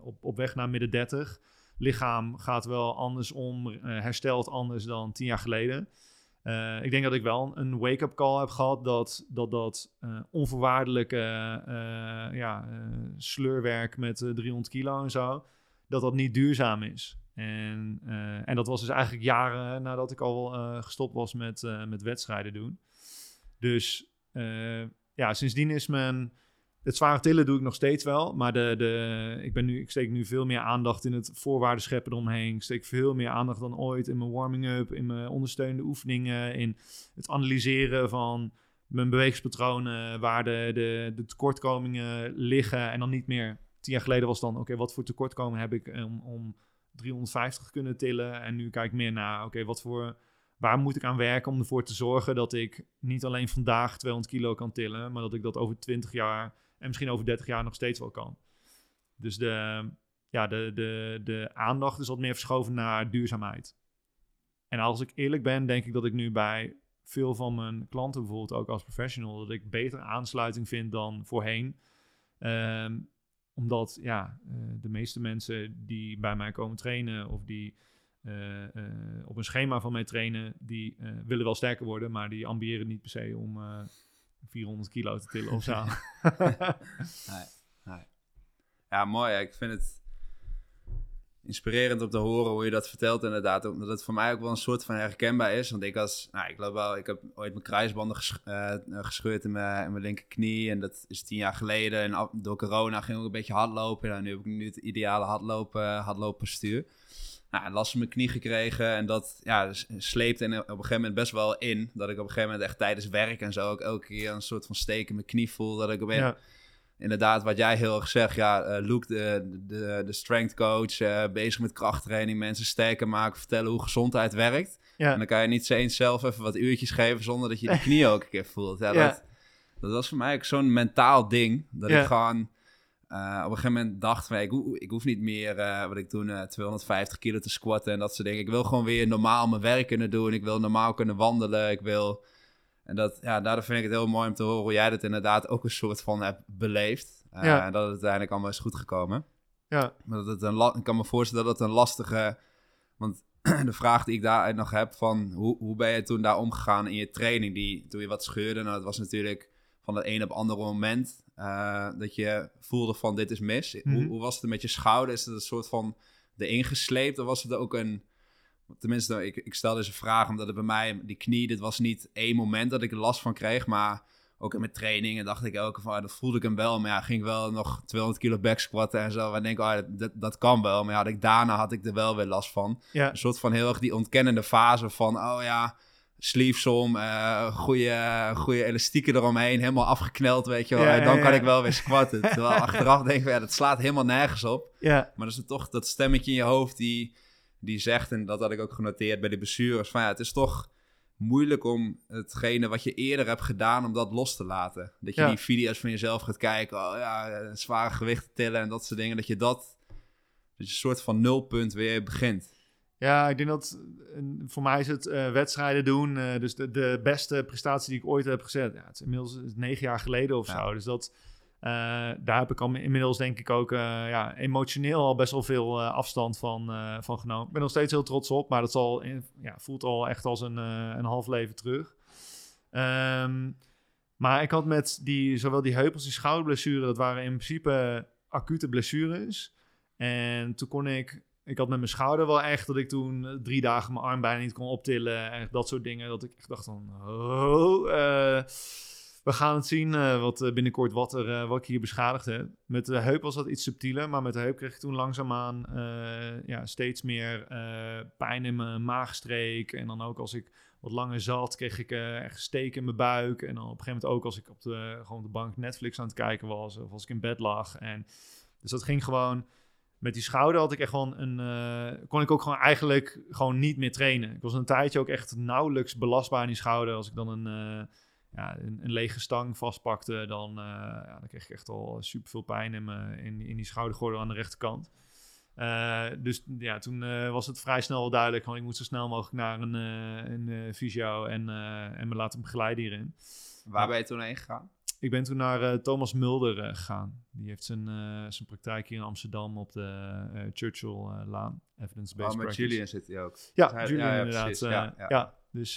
op, op weg naar midden 30 lichaam gaat wel anders om, uh, herstelt anders dan tien jaar geleden. Uh, ik denk dat ik wel een wake-up call heb gehad dat dat, dat uh, onvoorwaardelijke ja, sleurwerk met 300 kilo en zo, dat dat niet duurzaam is. En, en dat was dus eigenlijk jaren nadat ik al gestopt was met, met wedstrijden doen. Dus ja, sindsdien is mijn het zware tillen doe ik nog steeds wel, maar de, de, ik, ben nu, ik steek nu veel meer aandacht in het voorwaarden scheppen eromheen. Ik steek veel meer aandacht dan ooit in mijn warming-up, in mijn ondersteunende oefeningen, in het analyseren van mijn bewegingspatronen, waar de, de, tekortkomingen liggen. En dan niet meer, tien jaar geleden was dan, oké, wat voor tekortkomingen heb ik om, om 350 kunnen tillen? En nu kijk ik meer naar, oké, wat voor waar moet ik aan werken om ervoor te zorgen dat ik niet alleen vandaag 200 kilo kan tillen, maar dat ik dat over 20 jaar en misschien over 30 jaar nog steeds wel kan. Dus de, ja, de, de, de aandacht is wat meer verschoven naar duurzaamheid. En als ik eerlijk ben, denk ik dat ik nu bij veel van mijn klanten, bijvoorbeeld ook als professional, dat ik beter aansluiting vind dan voorheen. Um, omdat ja, eh, de meeste mensen die bij mij komen trainen of die eh, eh, op een schema van mij trainen, die willen wel sterker worden, maar die ambiëren niet per se om 400 kilo te tillen of zo. Ja, <laughs> mooi. Ik vind het inspirerend om te horen hoe je dat vertelt inderdaad. Omdat het voor mij ook wel een soort van herkenbaar is. Want ik als, nou, ik loop wel, ik heb ooit mijn kruisbanden ges, eh, gescheurd in mijn, in mijn linkerknie. En dat is tien jaar geleden. En af- door corona ging ik ook een beetje hardlopen. En nu heb ik nu het ideale hardlopen, hardlooppostuur. Nou, last van mijn knie gekregen. En dat ja, sleepte en op een gegeven moment best wel in. Dat ik op een gegeven moment echt tijdens werk en zo ook elke keer een soort van steek in mijn knie voel. Dat ik op een ja, inderdaad, wat jij heel erg zegt, ja, eh Luke, de, de, de strength coach, eh, bezig met krachttraining, mensen sterker maken, vertellen hoe gezondheid werkt. En ja, dan kan je niet eens zelf even wat uurtjes geven zonder dat je de <laughs> knie ook een keer voelt. Ja, Ja. Dat, dat was voor mij ook zo'n mentaal ding, dat ik gewoon eh, op een gegeven moment dacht ik, ho- ik hoef niet meer, eh, wat ik toen, eh 250 kilo te squatten en dat soort dingen. Ik wil gewoon weer normaal mijn werk kunnen doen, ik wil normaal kunnen wandelen, ik wil... En dat, ja, daardoor vind ik het heel mooi om te horen hoe jij dat inderdaad ook een soort van hebt beleefd. Eh, Ja. En dat het uiteindelijk allemaal is goed gekomen. ja, Maar dat het een ik kan me voorstellen dat het een lastige... Want <clears throat> de vraag die ik daaruit nog heb van... Hoe, hoe ben je toen daar omgegaan in je training? Die, toen je wat scheurde, nou, dat was natuurlijk van het een op het andere moment... eh, dat je voelde van dit is mis. hoe, Mhm. hoe was het met je schouder? Is het een soort van erin gesleept? Of was het ook een... Tenminste, ik, ik stel deze vraag omdat het bij mij... Die knie, dit was niet één moment dat ik er last van kreeg, maar ook in mijn trainingen dacht ik elke van, ah, dat voelde ik hem wel. Maar ja, ging ik wel nog 200 kilo back squatten en zo. En denk ik, oh, dat, dat, dat kan wel. Maar ja, had ik, daarna had ik er wel weer last van. ja, Een soort van heel erg die ontkennende fase van, oh ja, sleeves om, eh goede, goede elastieken eromheen, helemaal afgekneld, weet je wel. Ja, dan ja, kan ja. ik wel weer squatten. <laughs> Terwijl achteraf denk ik, ja, dat slaat helemaal nergens op. ja, Maar dat is toch dat stemmetje in je hoofd die, die zegt, en dat had ik ook genoteerd bij de blessures, van ja, het is toch moeilijk om hetgene wat je eerder hebt gedaan, om dat los te laten. Dat je die video's van jezelf gaat kijken, oh ja, eh, zware gewichten tillen en dat soort dingen, dat je dat, dat je een soort van nulpunt weer begint. Ja, ik denk dat eh, voor mij is het eh, wedstrijden doen. eh, dus de, de beste prestatie die ik ooit heb gezet. Ja, het is inmiddels is negen jaar geleden of Ja. zo. Dus dat, daar heb ik al inmiddels denk ik ook ja, emotioneel al best wel veel afstand van, van genomen. Ik ben nog steeds heel trots op, maar dat zal, ja, voelt al echt als een, een half leven terug. Ehm, maar ik had met die, zowel die heup als die schouderblessure, dat waren in principe acute blessures. En toen kon ik ik had met mijn schouder wel echt dat ik toen eh, drie dagen mijn arm bijna niet kon optillen. En dat soort dingen. Dat ik echt dacht van, oh, eh, we gaan het zien eh, wat binnenkort wat, er, wat ik hier beschadigd heb. Met de heup was dat iets subtieler, maar met de heup kreeg ik toen langzaamaan ja, steeds meer pijn in mijn maagstreek. En dan ook als ik wat langer zat, kreeg ik echt steek in mijn buik. En dan op een gegeven moment ook als ik op de, gewoon de bank Netflix aan het kijken was. Of als ik in bed lag. En, dus dat ging gewoon met die schouder had ik echt gewoon een. eh, kon ik ook gewoon eigenlijk gewoon niet meer trainen. Ik was een tijdje ook echt nauwelijks belastbaar in die schouder. Als ik dan een, eh, ja, een, lege stang vastpakte, dan, eh, ja, dan kreeg ik echt al super veel pijn in, me, in, in die schoudergordel aan de rechterkant. Dus ja, toen was het vrij snel wel duidelijk. Ik moet zo snel mogelijk naar een, een fysio en, en me laten begeleiden hierin. Waar ben je toen heen gegaan? Ik ben toen naar eh, Thomas Mulder eh, gegaan. Die heeft zijn, eh, zijn praktijk hier in Amsterdam op de Churchill-laan. Evidence-based Oh, met. Julian zit hij ook. Ja, Hij- Julian ja, ja, inderdaad. Ja, dus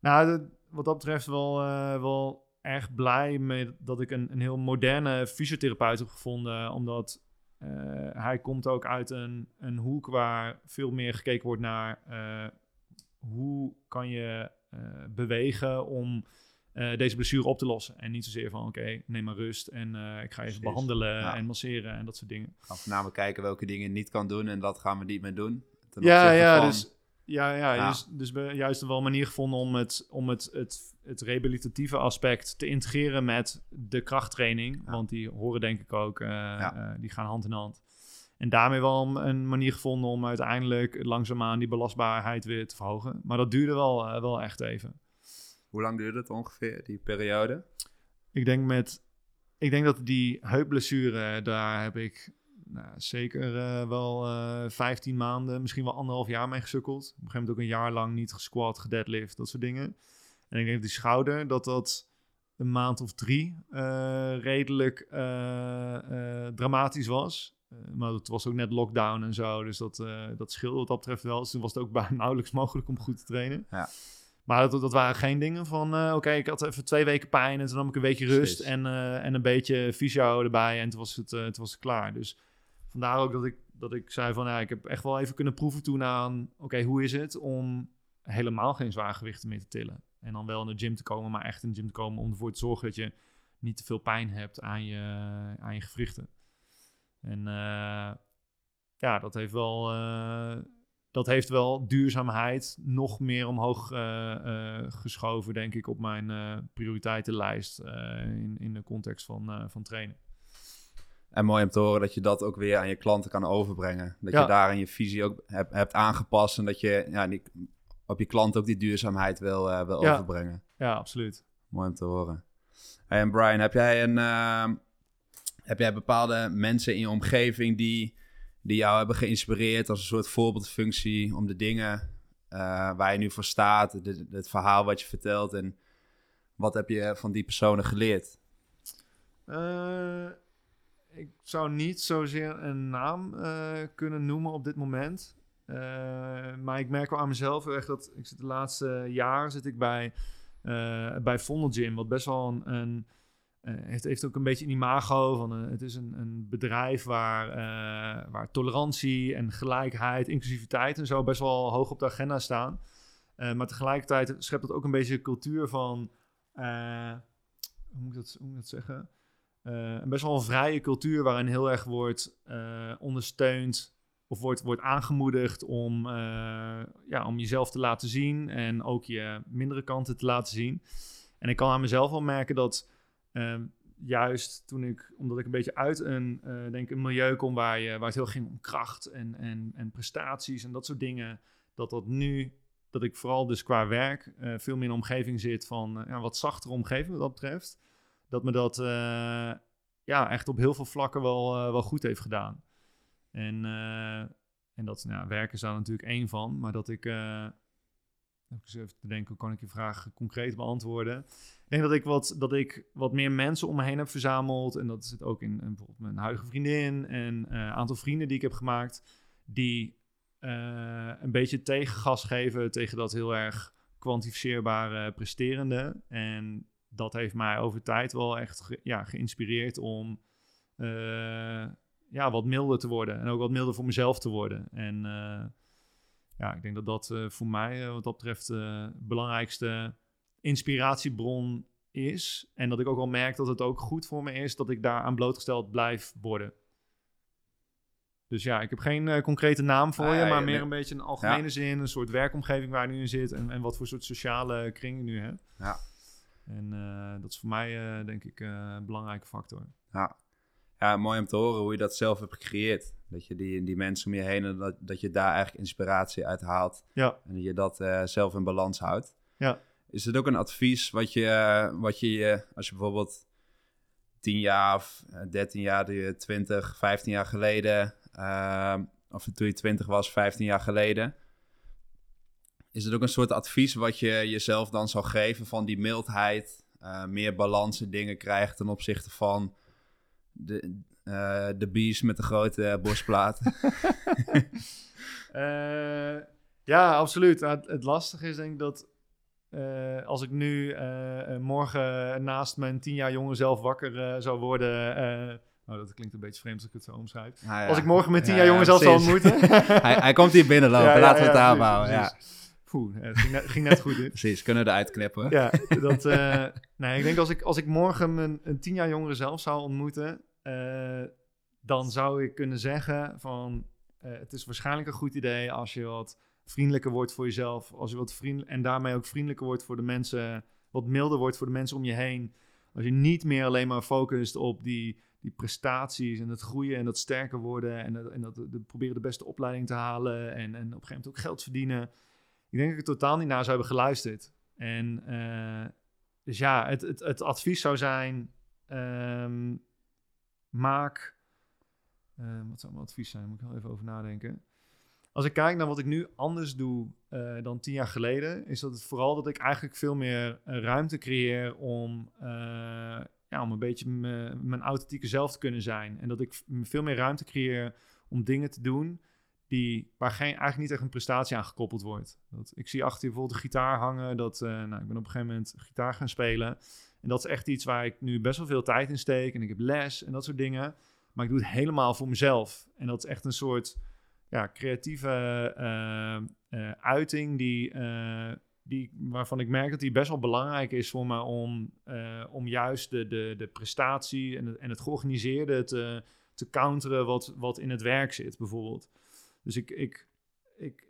nou, wat dat betreft wel, wel erg blij mee dat ik een, een heel moderne fysiotherapeut heb gevonden. Omdat uh, hij komt ook uit een, een hoek waar veel meer gekeken wordt naar uh, hoe kan je uh, bewegen om uh, deze blessure op te lossen. En niet zozeer van oké, okay, neem maar rust en uh, ik ga even Precies. behandelen ja. en masseren en dat soort dingen. Gaan voornamelijk kijken welke dingen je niet kan doen en dat gaan we niet meer doen. Ja, ja, van... dus, ja, ja, ja. Dus, dus we juist wel een manier gevonden om het, om het, het, het rehabilitatieve aspect te integreren met de krachttraining. Ja. Want die horen denk ik ook, uh, ja. die gaan hand in hand. En daarmee wel een manier gevonden om uiteindelijk langzaamaan die belastbaarheid weer te verhogen. Maar dat duurde wel, uh, wel echt even. Hoe lang duurde het ongeveer, die periode? Ik denk met. Ik denk dat die heupblessure, daar heb ik nou, zeker uh, wel uh, 15 maanden, misschien wel anderhalf jaar mee gesukkeld. Op een gegeven moment ook een jaar lang niet gesquat, gedeadlift, dat soort dingen. En ik denk dat die schouder, dat dat een maand of drie eh, redelijk eh, eh, dramatisch was. Eh, maar het was ook net lockdown en zo, dus dat, eh, dat scheelde wat dat betreft wel. Dus toen was het ook bijna nauwelijks mogelijk om goed te trainen. Ja. Maar dat, dat waren geen dingen van, eh, oké, ik had even twee weken pijn en toen nam ik een weekje rust en, eh, en een beetje fysio erbij en toen was het, eh, toen was het klaar. Dus vandaar ook dat ik, dat ik zei van, ja, ik heb echt wel even kunnen proeven toen aan, oké, hoe is het om helemaal geen zwaargewichten meer te tillen? En dan wel in de gym te komen, maar echt in de gym te komen om ervoor te zorgen dat je niet te veel pijn hebt aan je, aan je gewrichten. En ja, dat heeft wel, dat heeft wel duurzaamheid nog meer omhoog eh, eh, geschoven, denk ik, op mijn eh, prioriteitenlijst in, in de context van, van trainen. En mooi om te horen dat je dat ook weer aan je klanten kan overbrengen. Dat Ja. je daarin je visie ook hebt, hebt aangepast en dat je ja, die, op je klant ook die duurzaamheid wil, wil Ja. overbrengen. Ja, absoluut. Mooi om te horen. Hey, en Brian, heb jij, een, heb jij bepaalde mensen in je omgeving die, die jou hebben geïnspireerd als een soort voorbeeldfunctie om de dingen eh, waar je nu voor staat, het verhaal wat je vertelt en wat heb je van die personen geleerd? Eh, ik zou niet zozeer een naam eh, kunnen noemen op dit moment. Maar ik merk wel aan mezelf dat ik zit de laatste jaren zit ik bij, bij Vondel Gym, wat best wel een, een eh, heeft, heeft ook een beetje een imago van een, het is een, een bedrijf waar, eh, waar tolerantie en gelijkheid, inclusiviteit en zo best wel hoog op de agenda staan. Eh, maar tegelijkertijd schept dat ook een beetje een cultuur van, eh, hoe, moet dat, hoe moet ik dat zeggen? Eh, een best wel een vrije cultuur waarin heel erg wordt eh, ondersteund of wordt, wordt aangemoedigd om, eh, ja, om jezelf te laten zien en ook je mindere kanten te laten zien. En ik kan aan mezelf wel merken dat ehm, juist toen ik, omdat ik een beetje uit een, eh, denk een milieu kom waar, je, waar het heel ging om kracht en, en, en prestaties en dat soort dingen, dat dat nu, dat ik vooral dus qua werk eh, veel meer in een omgeving zit van eh, wat zachtere omgeving wat dat betreft dat me dat ja, echt op heel veel vlakken wel, wel goed heeft gedaan. En, en dat nou, werken is daar natuurlijk één van, maar dat ik. Eh, even eens even te denken, kan ik je vraag concreet beantwoorden? Ik denk dat ik wat, dat ik wat meer mensen om me heen heb verzameld. En dat zit ook in, bijvoorbeeld mijn huidige vriendin en eh, een aantal vrienden die ik heb gemaakt. Die eh, een beetje tegengas geven tegen dat heel erg kwantificeerbare presterende. En dat heeft mij over tijd wel echt ja, geïnspireerd om eh, ja, wat milder te worden. En ook wat milder voor mezelf te worden. En eh, ja, ik denk dat dat eh, voor mij eh, wat dat betreft de belangrijkste inspiratiebron is. En dat ik ook wel merk dat het ook goed voor me is dat ik daaraan blootgesteld blijf worden. Dus ja, ik heb geen eh, concrete naam voor Ah, je, maar ja, meer nee. een beetje een algemene zin, een soort werkomgeving waar je nu in zit en, en wat voor soort sociale kring je nu hebt. Ja. En eh, dat is voor mij eh, denk ik eh, een belangrijke factor. Ja. ja, mooi om te horen hoe je dat zelf hebt gecreëerd. Dat je die, die mensen om je heen, en dat, dat je daar eigenlijk inspiratie uit haalt. Ja. En dat je dat eh, zelf in balans houdt. Ja. Is het ook een advies wat je, eh, wat je eh, als je bijvoorbeeld 10 jaar of eh, 13 jaar, doe je 20, 15 jaar geleden, eh, of toen je 20 was, 15 jaar geleden. Is het ook een soort advies wat je jezelf dan zou geven van die mildheid, meer balans in dingen krijgt ten opzichte van de, de bees met de grote eh, borstplaat? <laughs> Eh, ja, absoluut. Nou, het, het lastige is denk ik dat eh, als ik nu eh, eh, morgen naast mijn tien jaar jonge zelf wakker eh, zou worden... eh, oh, dat klinkt een beetje vreemd als ik het zo omschrijf. Ja. Als ik morgen mijn tien Ja, jaar ja, jonge zelf zou ontmoeten... <laughs> hij, hij komt hier binnenlopen, laten we het houden. Ja. Poeh, het ging net, ging net goed in. Precies, kunnen we eruit knippen. Ja, dat, eh, <laughs> nee, ik denk als ik, als ik morgen mijn een tien jaar jongere zelf zou ontmoeten, eh, dan zou ik kunnen zeggen van, eh, het is waarschijnlijk een goed idee als je wat vriendelijker wordt voor jezelf, als je wat en daarmee ook vriendelijker wordt voor de mensen, wat milder wordt voor de mensen om je heen. Als je niet meer alleen maar focust op die, die prestaties en het groeien en dat sterker worden en, dat, en dat de, proberen de beste opleiding te halen en, en op een gegeven moment ook geld verdienen. Ik denk dat ik er totaal niet naar zou hebben geluisterd. En eh, dus ja, het, het, het advies zou zijn: ehm, maak. eh, wat zou mijn advies zijn? Moet ik wel even over nadenken. als ik kijk naar wat ik nu anders doe eh, dan tien jaar geleden, is dat het vooral dat ik eigenlijk veel meer eh, ruimte creëer om, ja, om een beetje mijn authentieke zelf te kunnen zijn. En dat ik veel meer ruimte creëer om dingen te doen die, waar geen, eigenlijk niet echt een prestatie aan gekoppeld wordt. Dat, ik zie achter je bijvoorbeeld een gitaar hangen. Dat, nou, ik ben op een gegeven moment gitaar gaan spelen. En dat is echt iets waar ik nu best wel veel tijd in steek. En ik heb les en dat soort dingen. Maar ik doe het helemaal voor mezelf. En dat is echt een soort ja, creatieve eh, eh, uiting die, eh, die, waarvan ik merk dat die best wel belangrijk is voor me om, om juist de, de, de prestatie en het, en het georganiseerde te, te counteren wat, wat in het werk zit, bijvoorbeeld. Dus ik, ik, ik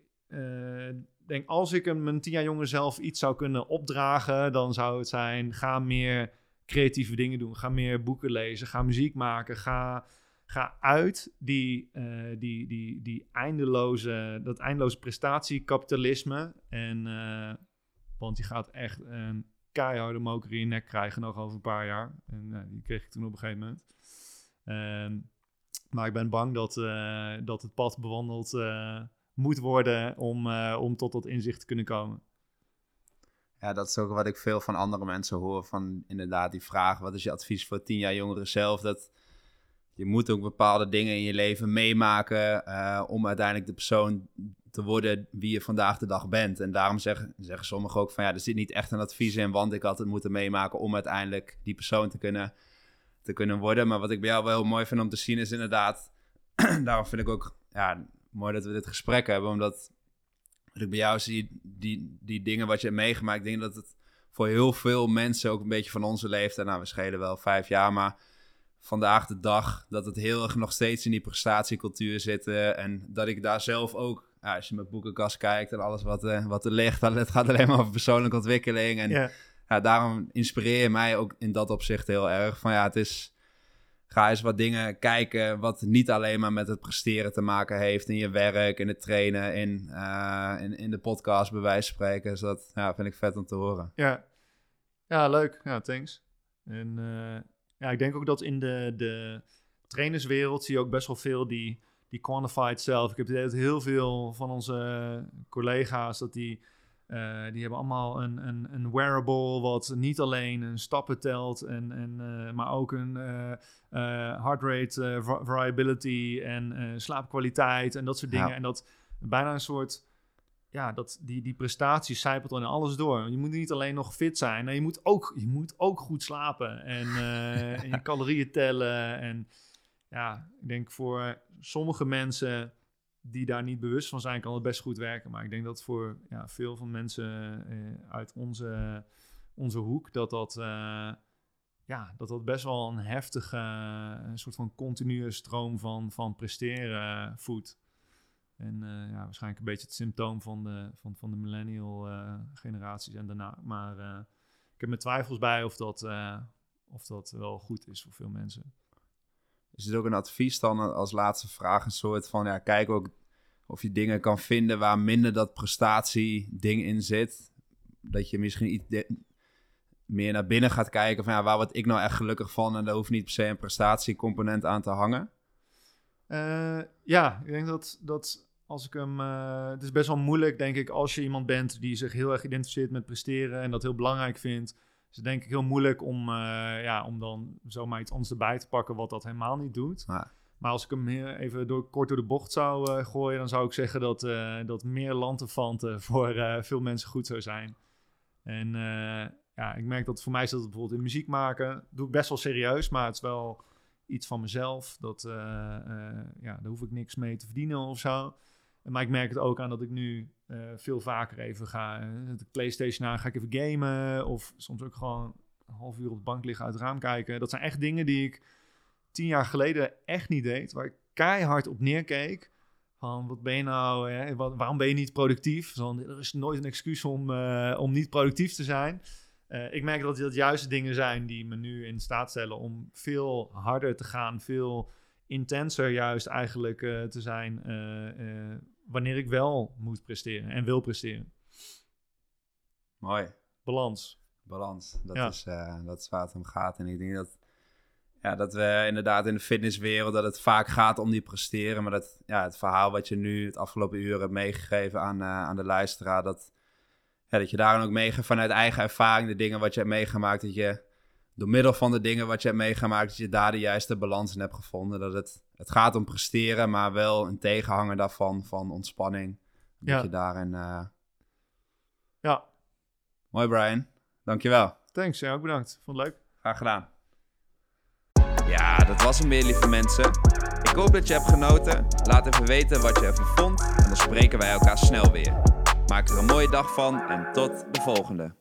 denk, als ik een, mijn tien jaar jonge zelf iets zou kunnen opdragen, dan zou het zijn, ga meer creatieve dingen doen. Ga meer boeken lezen, ga muziek maken, ga, ga uit die, eh, die, die, die eindeloze, dat eindeloze prestatiekapitalisme. En, eh, want je gaat echt een keiharde moker in je nek krijgen nog over een paar jaar. En eh, die kreeg ik toen op een gegeven moment. Ehm, maar ik ben bang dat, dat het pad bewandeld moet worden om, eh, om tot dat inzicht te kunnen komen. Ja, dat is ook wat ik veel van andere mensen hoor. Van inderdaad die vraag, wat is je advies voor tien jaar jongeren zelf? Dat je moet ook bepaalde dingen in je leven meemaken eh, om uiteindelijk de persoon te worden wie je vandaag de dag bent. En daarom zeggen, zeggen sommigen ook van ja, er zit niet echt een advies in, want ik had het moeten meemaken om uiteindelijk die persoon te kunnen, te kunnen worden. Maar wat ik bij jou wel heel mooi vind om te zien is inderdaad, <clears throat> daarom vind ik ook ja, mooi dat we dit gesprek hebben, omdat wat ik bij jou zie, die, die dingen wat je hebt meegemaakt, ik denk dat het voor heel veel mensen, ook een beetje van onze leeftijd, nou we schelen wel vijf jaar, maar vandaag de dag, dat het heel erg nog steeds in die prestatiecultuur zit. eh, en dat ik daar zelf ook, als je mijn boekenkast kijkt en alles wat, eh, wat er ligt, dan, het gaat alleen maar over persoonlijke ontwikkeling. En Ja, ja, daarom inspireer je mij ook in dat opzicht heel erg. Van ja, het is. Ga eens wat dingen kijken wat niet alleen maar met het presteren te maken heeft in je werk, in het trainen, in, eh, in, in de podcast bij wijze van spreken. Dus dat ja, vind ik vet om te horen. ja. ja leuk. Ja, thanks. En eh, ja, ik denk ook dat in de, de trainerswereld zie je ook best wel veel die, die quantified self. Ik heb het heel veel van onze collega's, dat die, die hebben allemaal een, een, een wearable wat niet alleen een stappen telt, en, en, eh, maar ook een eh, eh, heart rate eh, va- variability en eh, slaapkwaliteit en dat soort dingen. Ja. En dat bijna een soort ja, dat, die, die prestatie zijpelt dan in alles door. Je moet niet alleen nog fit zijn, nee, je, moet ook, je moet ook goed slapen en, eh, <laughs> en je calorieën tellen. En ja, ik denk voor sommige mensen die daar niet bewust van zijn, kan het best goed werken. Maar ik denk dat voor ja, veel van mensen eh, uit onze, onze hoek, dat dat, eh, ja, dat dat best wel een heftige, een soort van continue stroom van, van presteren voedt. En eh, ja, waarschijnlijk een beetje het symptoom van de, van, van de millennial generaties en daarna. Maar ik heb mijn twijfels bij of dat, of dat wel goed is voor veel mensen. Is het ook een advies dan als laatste vraag? Een soort van, ja, kijk ook of je dingen kan vinden waar minder dat prestatie-ding in zit. Dat je misschien iets meer naar binnen gaat kijken van, ja, waar word ik nou echt gelukkig van? En daar hoeft niet per se een prestatiecomponent aan te hangen. Eh, ja, ik denk dat, dat als ik hem. eh, het is best wel moeilijk, denk ik, als je iemand bent die zich heel erg identificeert met presteren en dat heel belangrijk vindt. Is het denk ik heel moeilijk om, eh, ja, om dan zomaar iets anders erbij te pakken wat dat helemaal niet doet. Ja. Maar als ik hem even door, kort door de bocht zou eh, gooien, dan zou ik zeggen dat, eh, dat meer lanterfanten voor veel mensen goed zou zijn. En ja, ik merk dat voor mij is dat bijvoorbeeld in muziek maken. doe ik best wel serieus, maar het is wel iets van mezelf. Dat, ja, daar hoef ik niks mee te verdienen of zo. Maar ik merk het ook aan dat ik nu eh, veel vaker even ga. eh, de PlayStation aan, ga ik even gamen. Of soms ook gewoon een half uur op de bank liggen uit het raam kijken. Dat zijn echt dingen die ik tien jaar geleden echt niet deed. Waar ik keihard op neerkeek. Van wat ben je nou, waarom ben je niet productief? Er is nooit een excuus om, eh, om niet productief te zijn. Ik merk dat dat juist de dingen zijn die me nu in staat stellen om veel harder te gaan, veel intenser juist eigenlijk eh, te zijn eh, eh, wanneer ik wel moet presteren en wil presteren. Mooi. Balans. Balans. Dat, Ja. is, dat is waar het om gaat. En ik denk dat ja, dat we inderdaad in de fitnesswereld, dat het vaak gaat om die presteren. Maar dat ja, het verhaal wat je nu het afgelopen uur hebt meegegeven aan, aan de luisteraar, dat, ja, dat je daarin ook meegeeft vanuit eigen ervaring, de dingen wat je hebt meegemaakt, dat je door middel van de dingen wat je hebt meegemaakt, dat je daar de juiste balans in hebt gevonden. Dat het, het gaat om presteren, maar wel een tegenhanger daarvan, van ontspanning. Dat Ja. je daarin... uh... Ja, Mooi Brian, dankjewel. thanks. Ja, ook bedankt. Vond het leuk. Graag gedaan. Ja, dat was hem weer, lieve mensen. Ik hoop dat je hebt genoten. Laat even weten wat je ervan vond. En dan spreken wij elkaar snel weer. Maak er een mooie dag van en tot de volgende.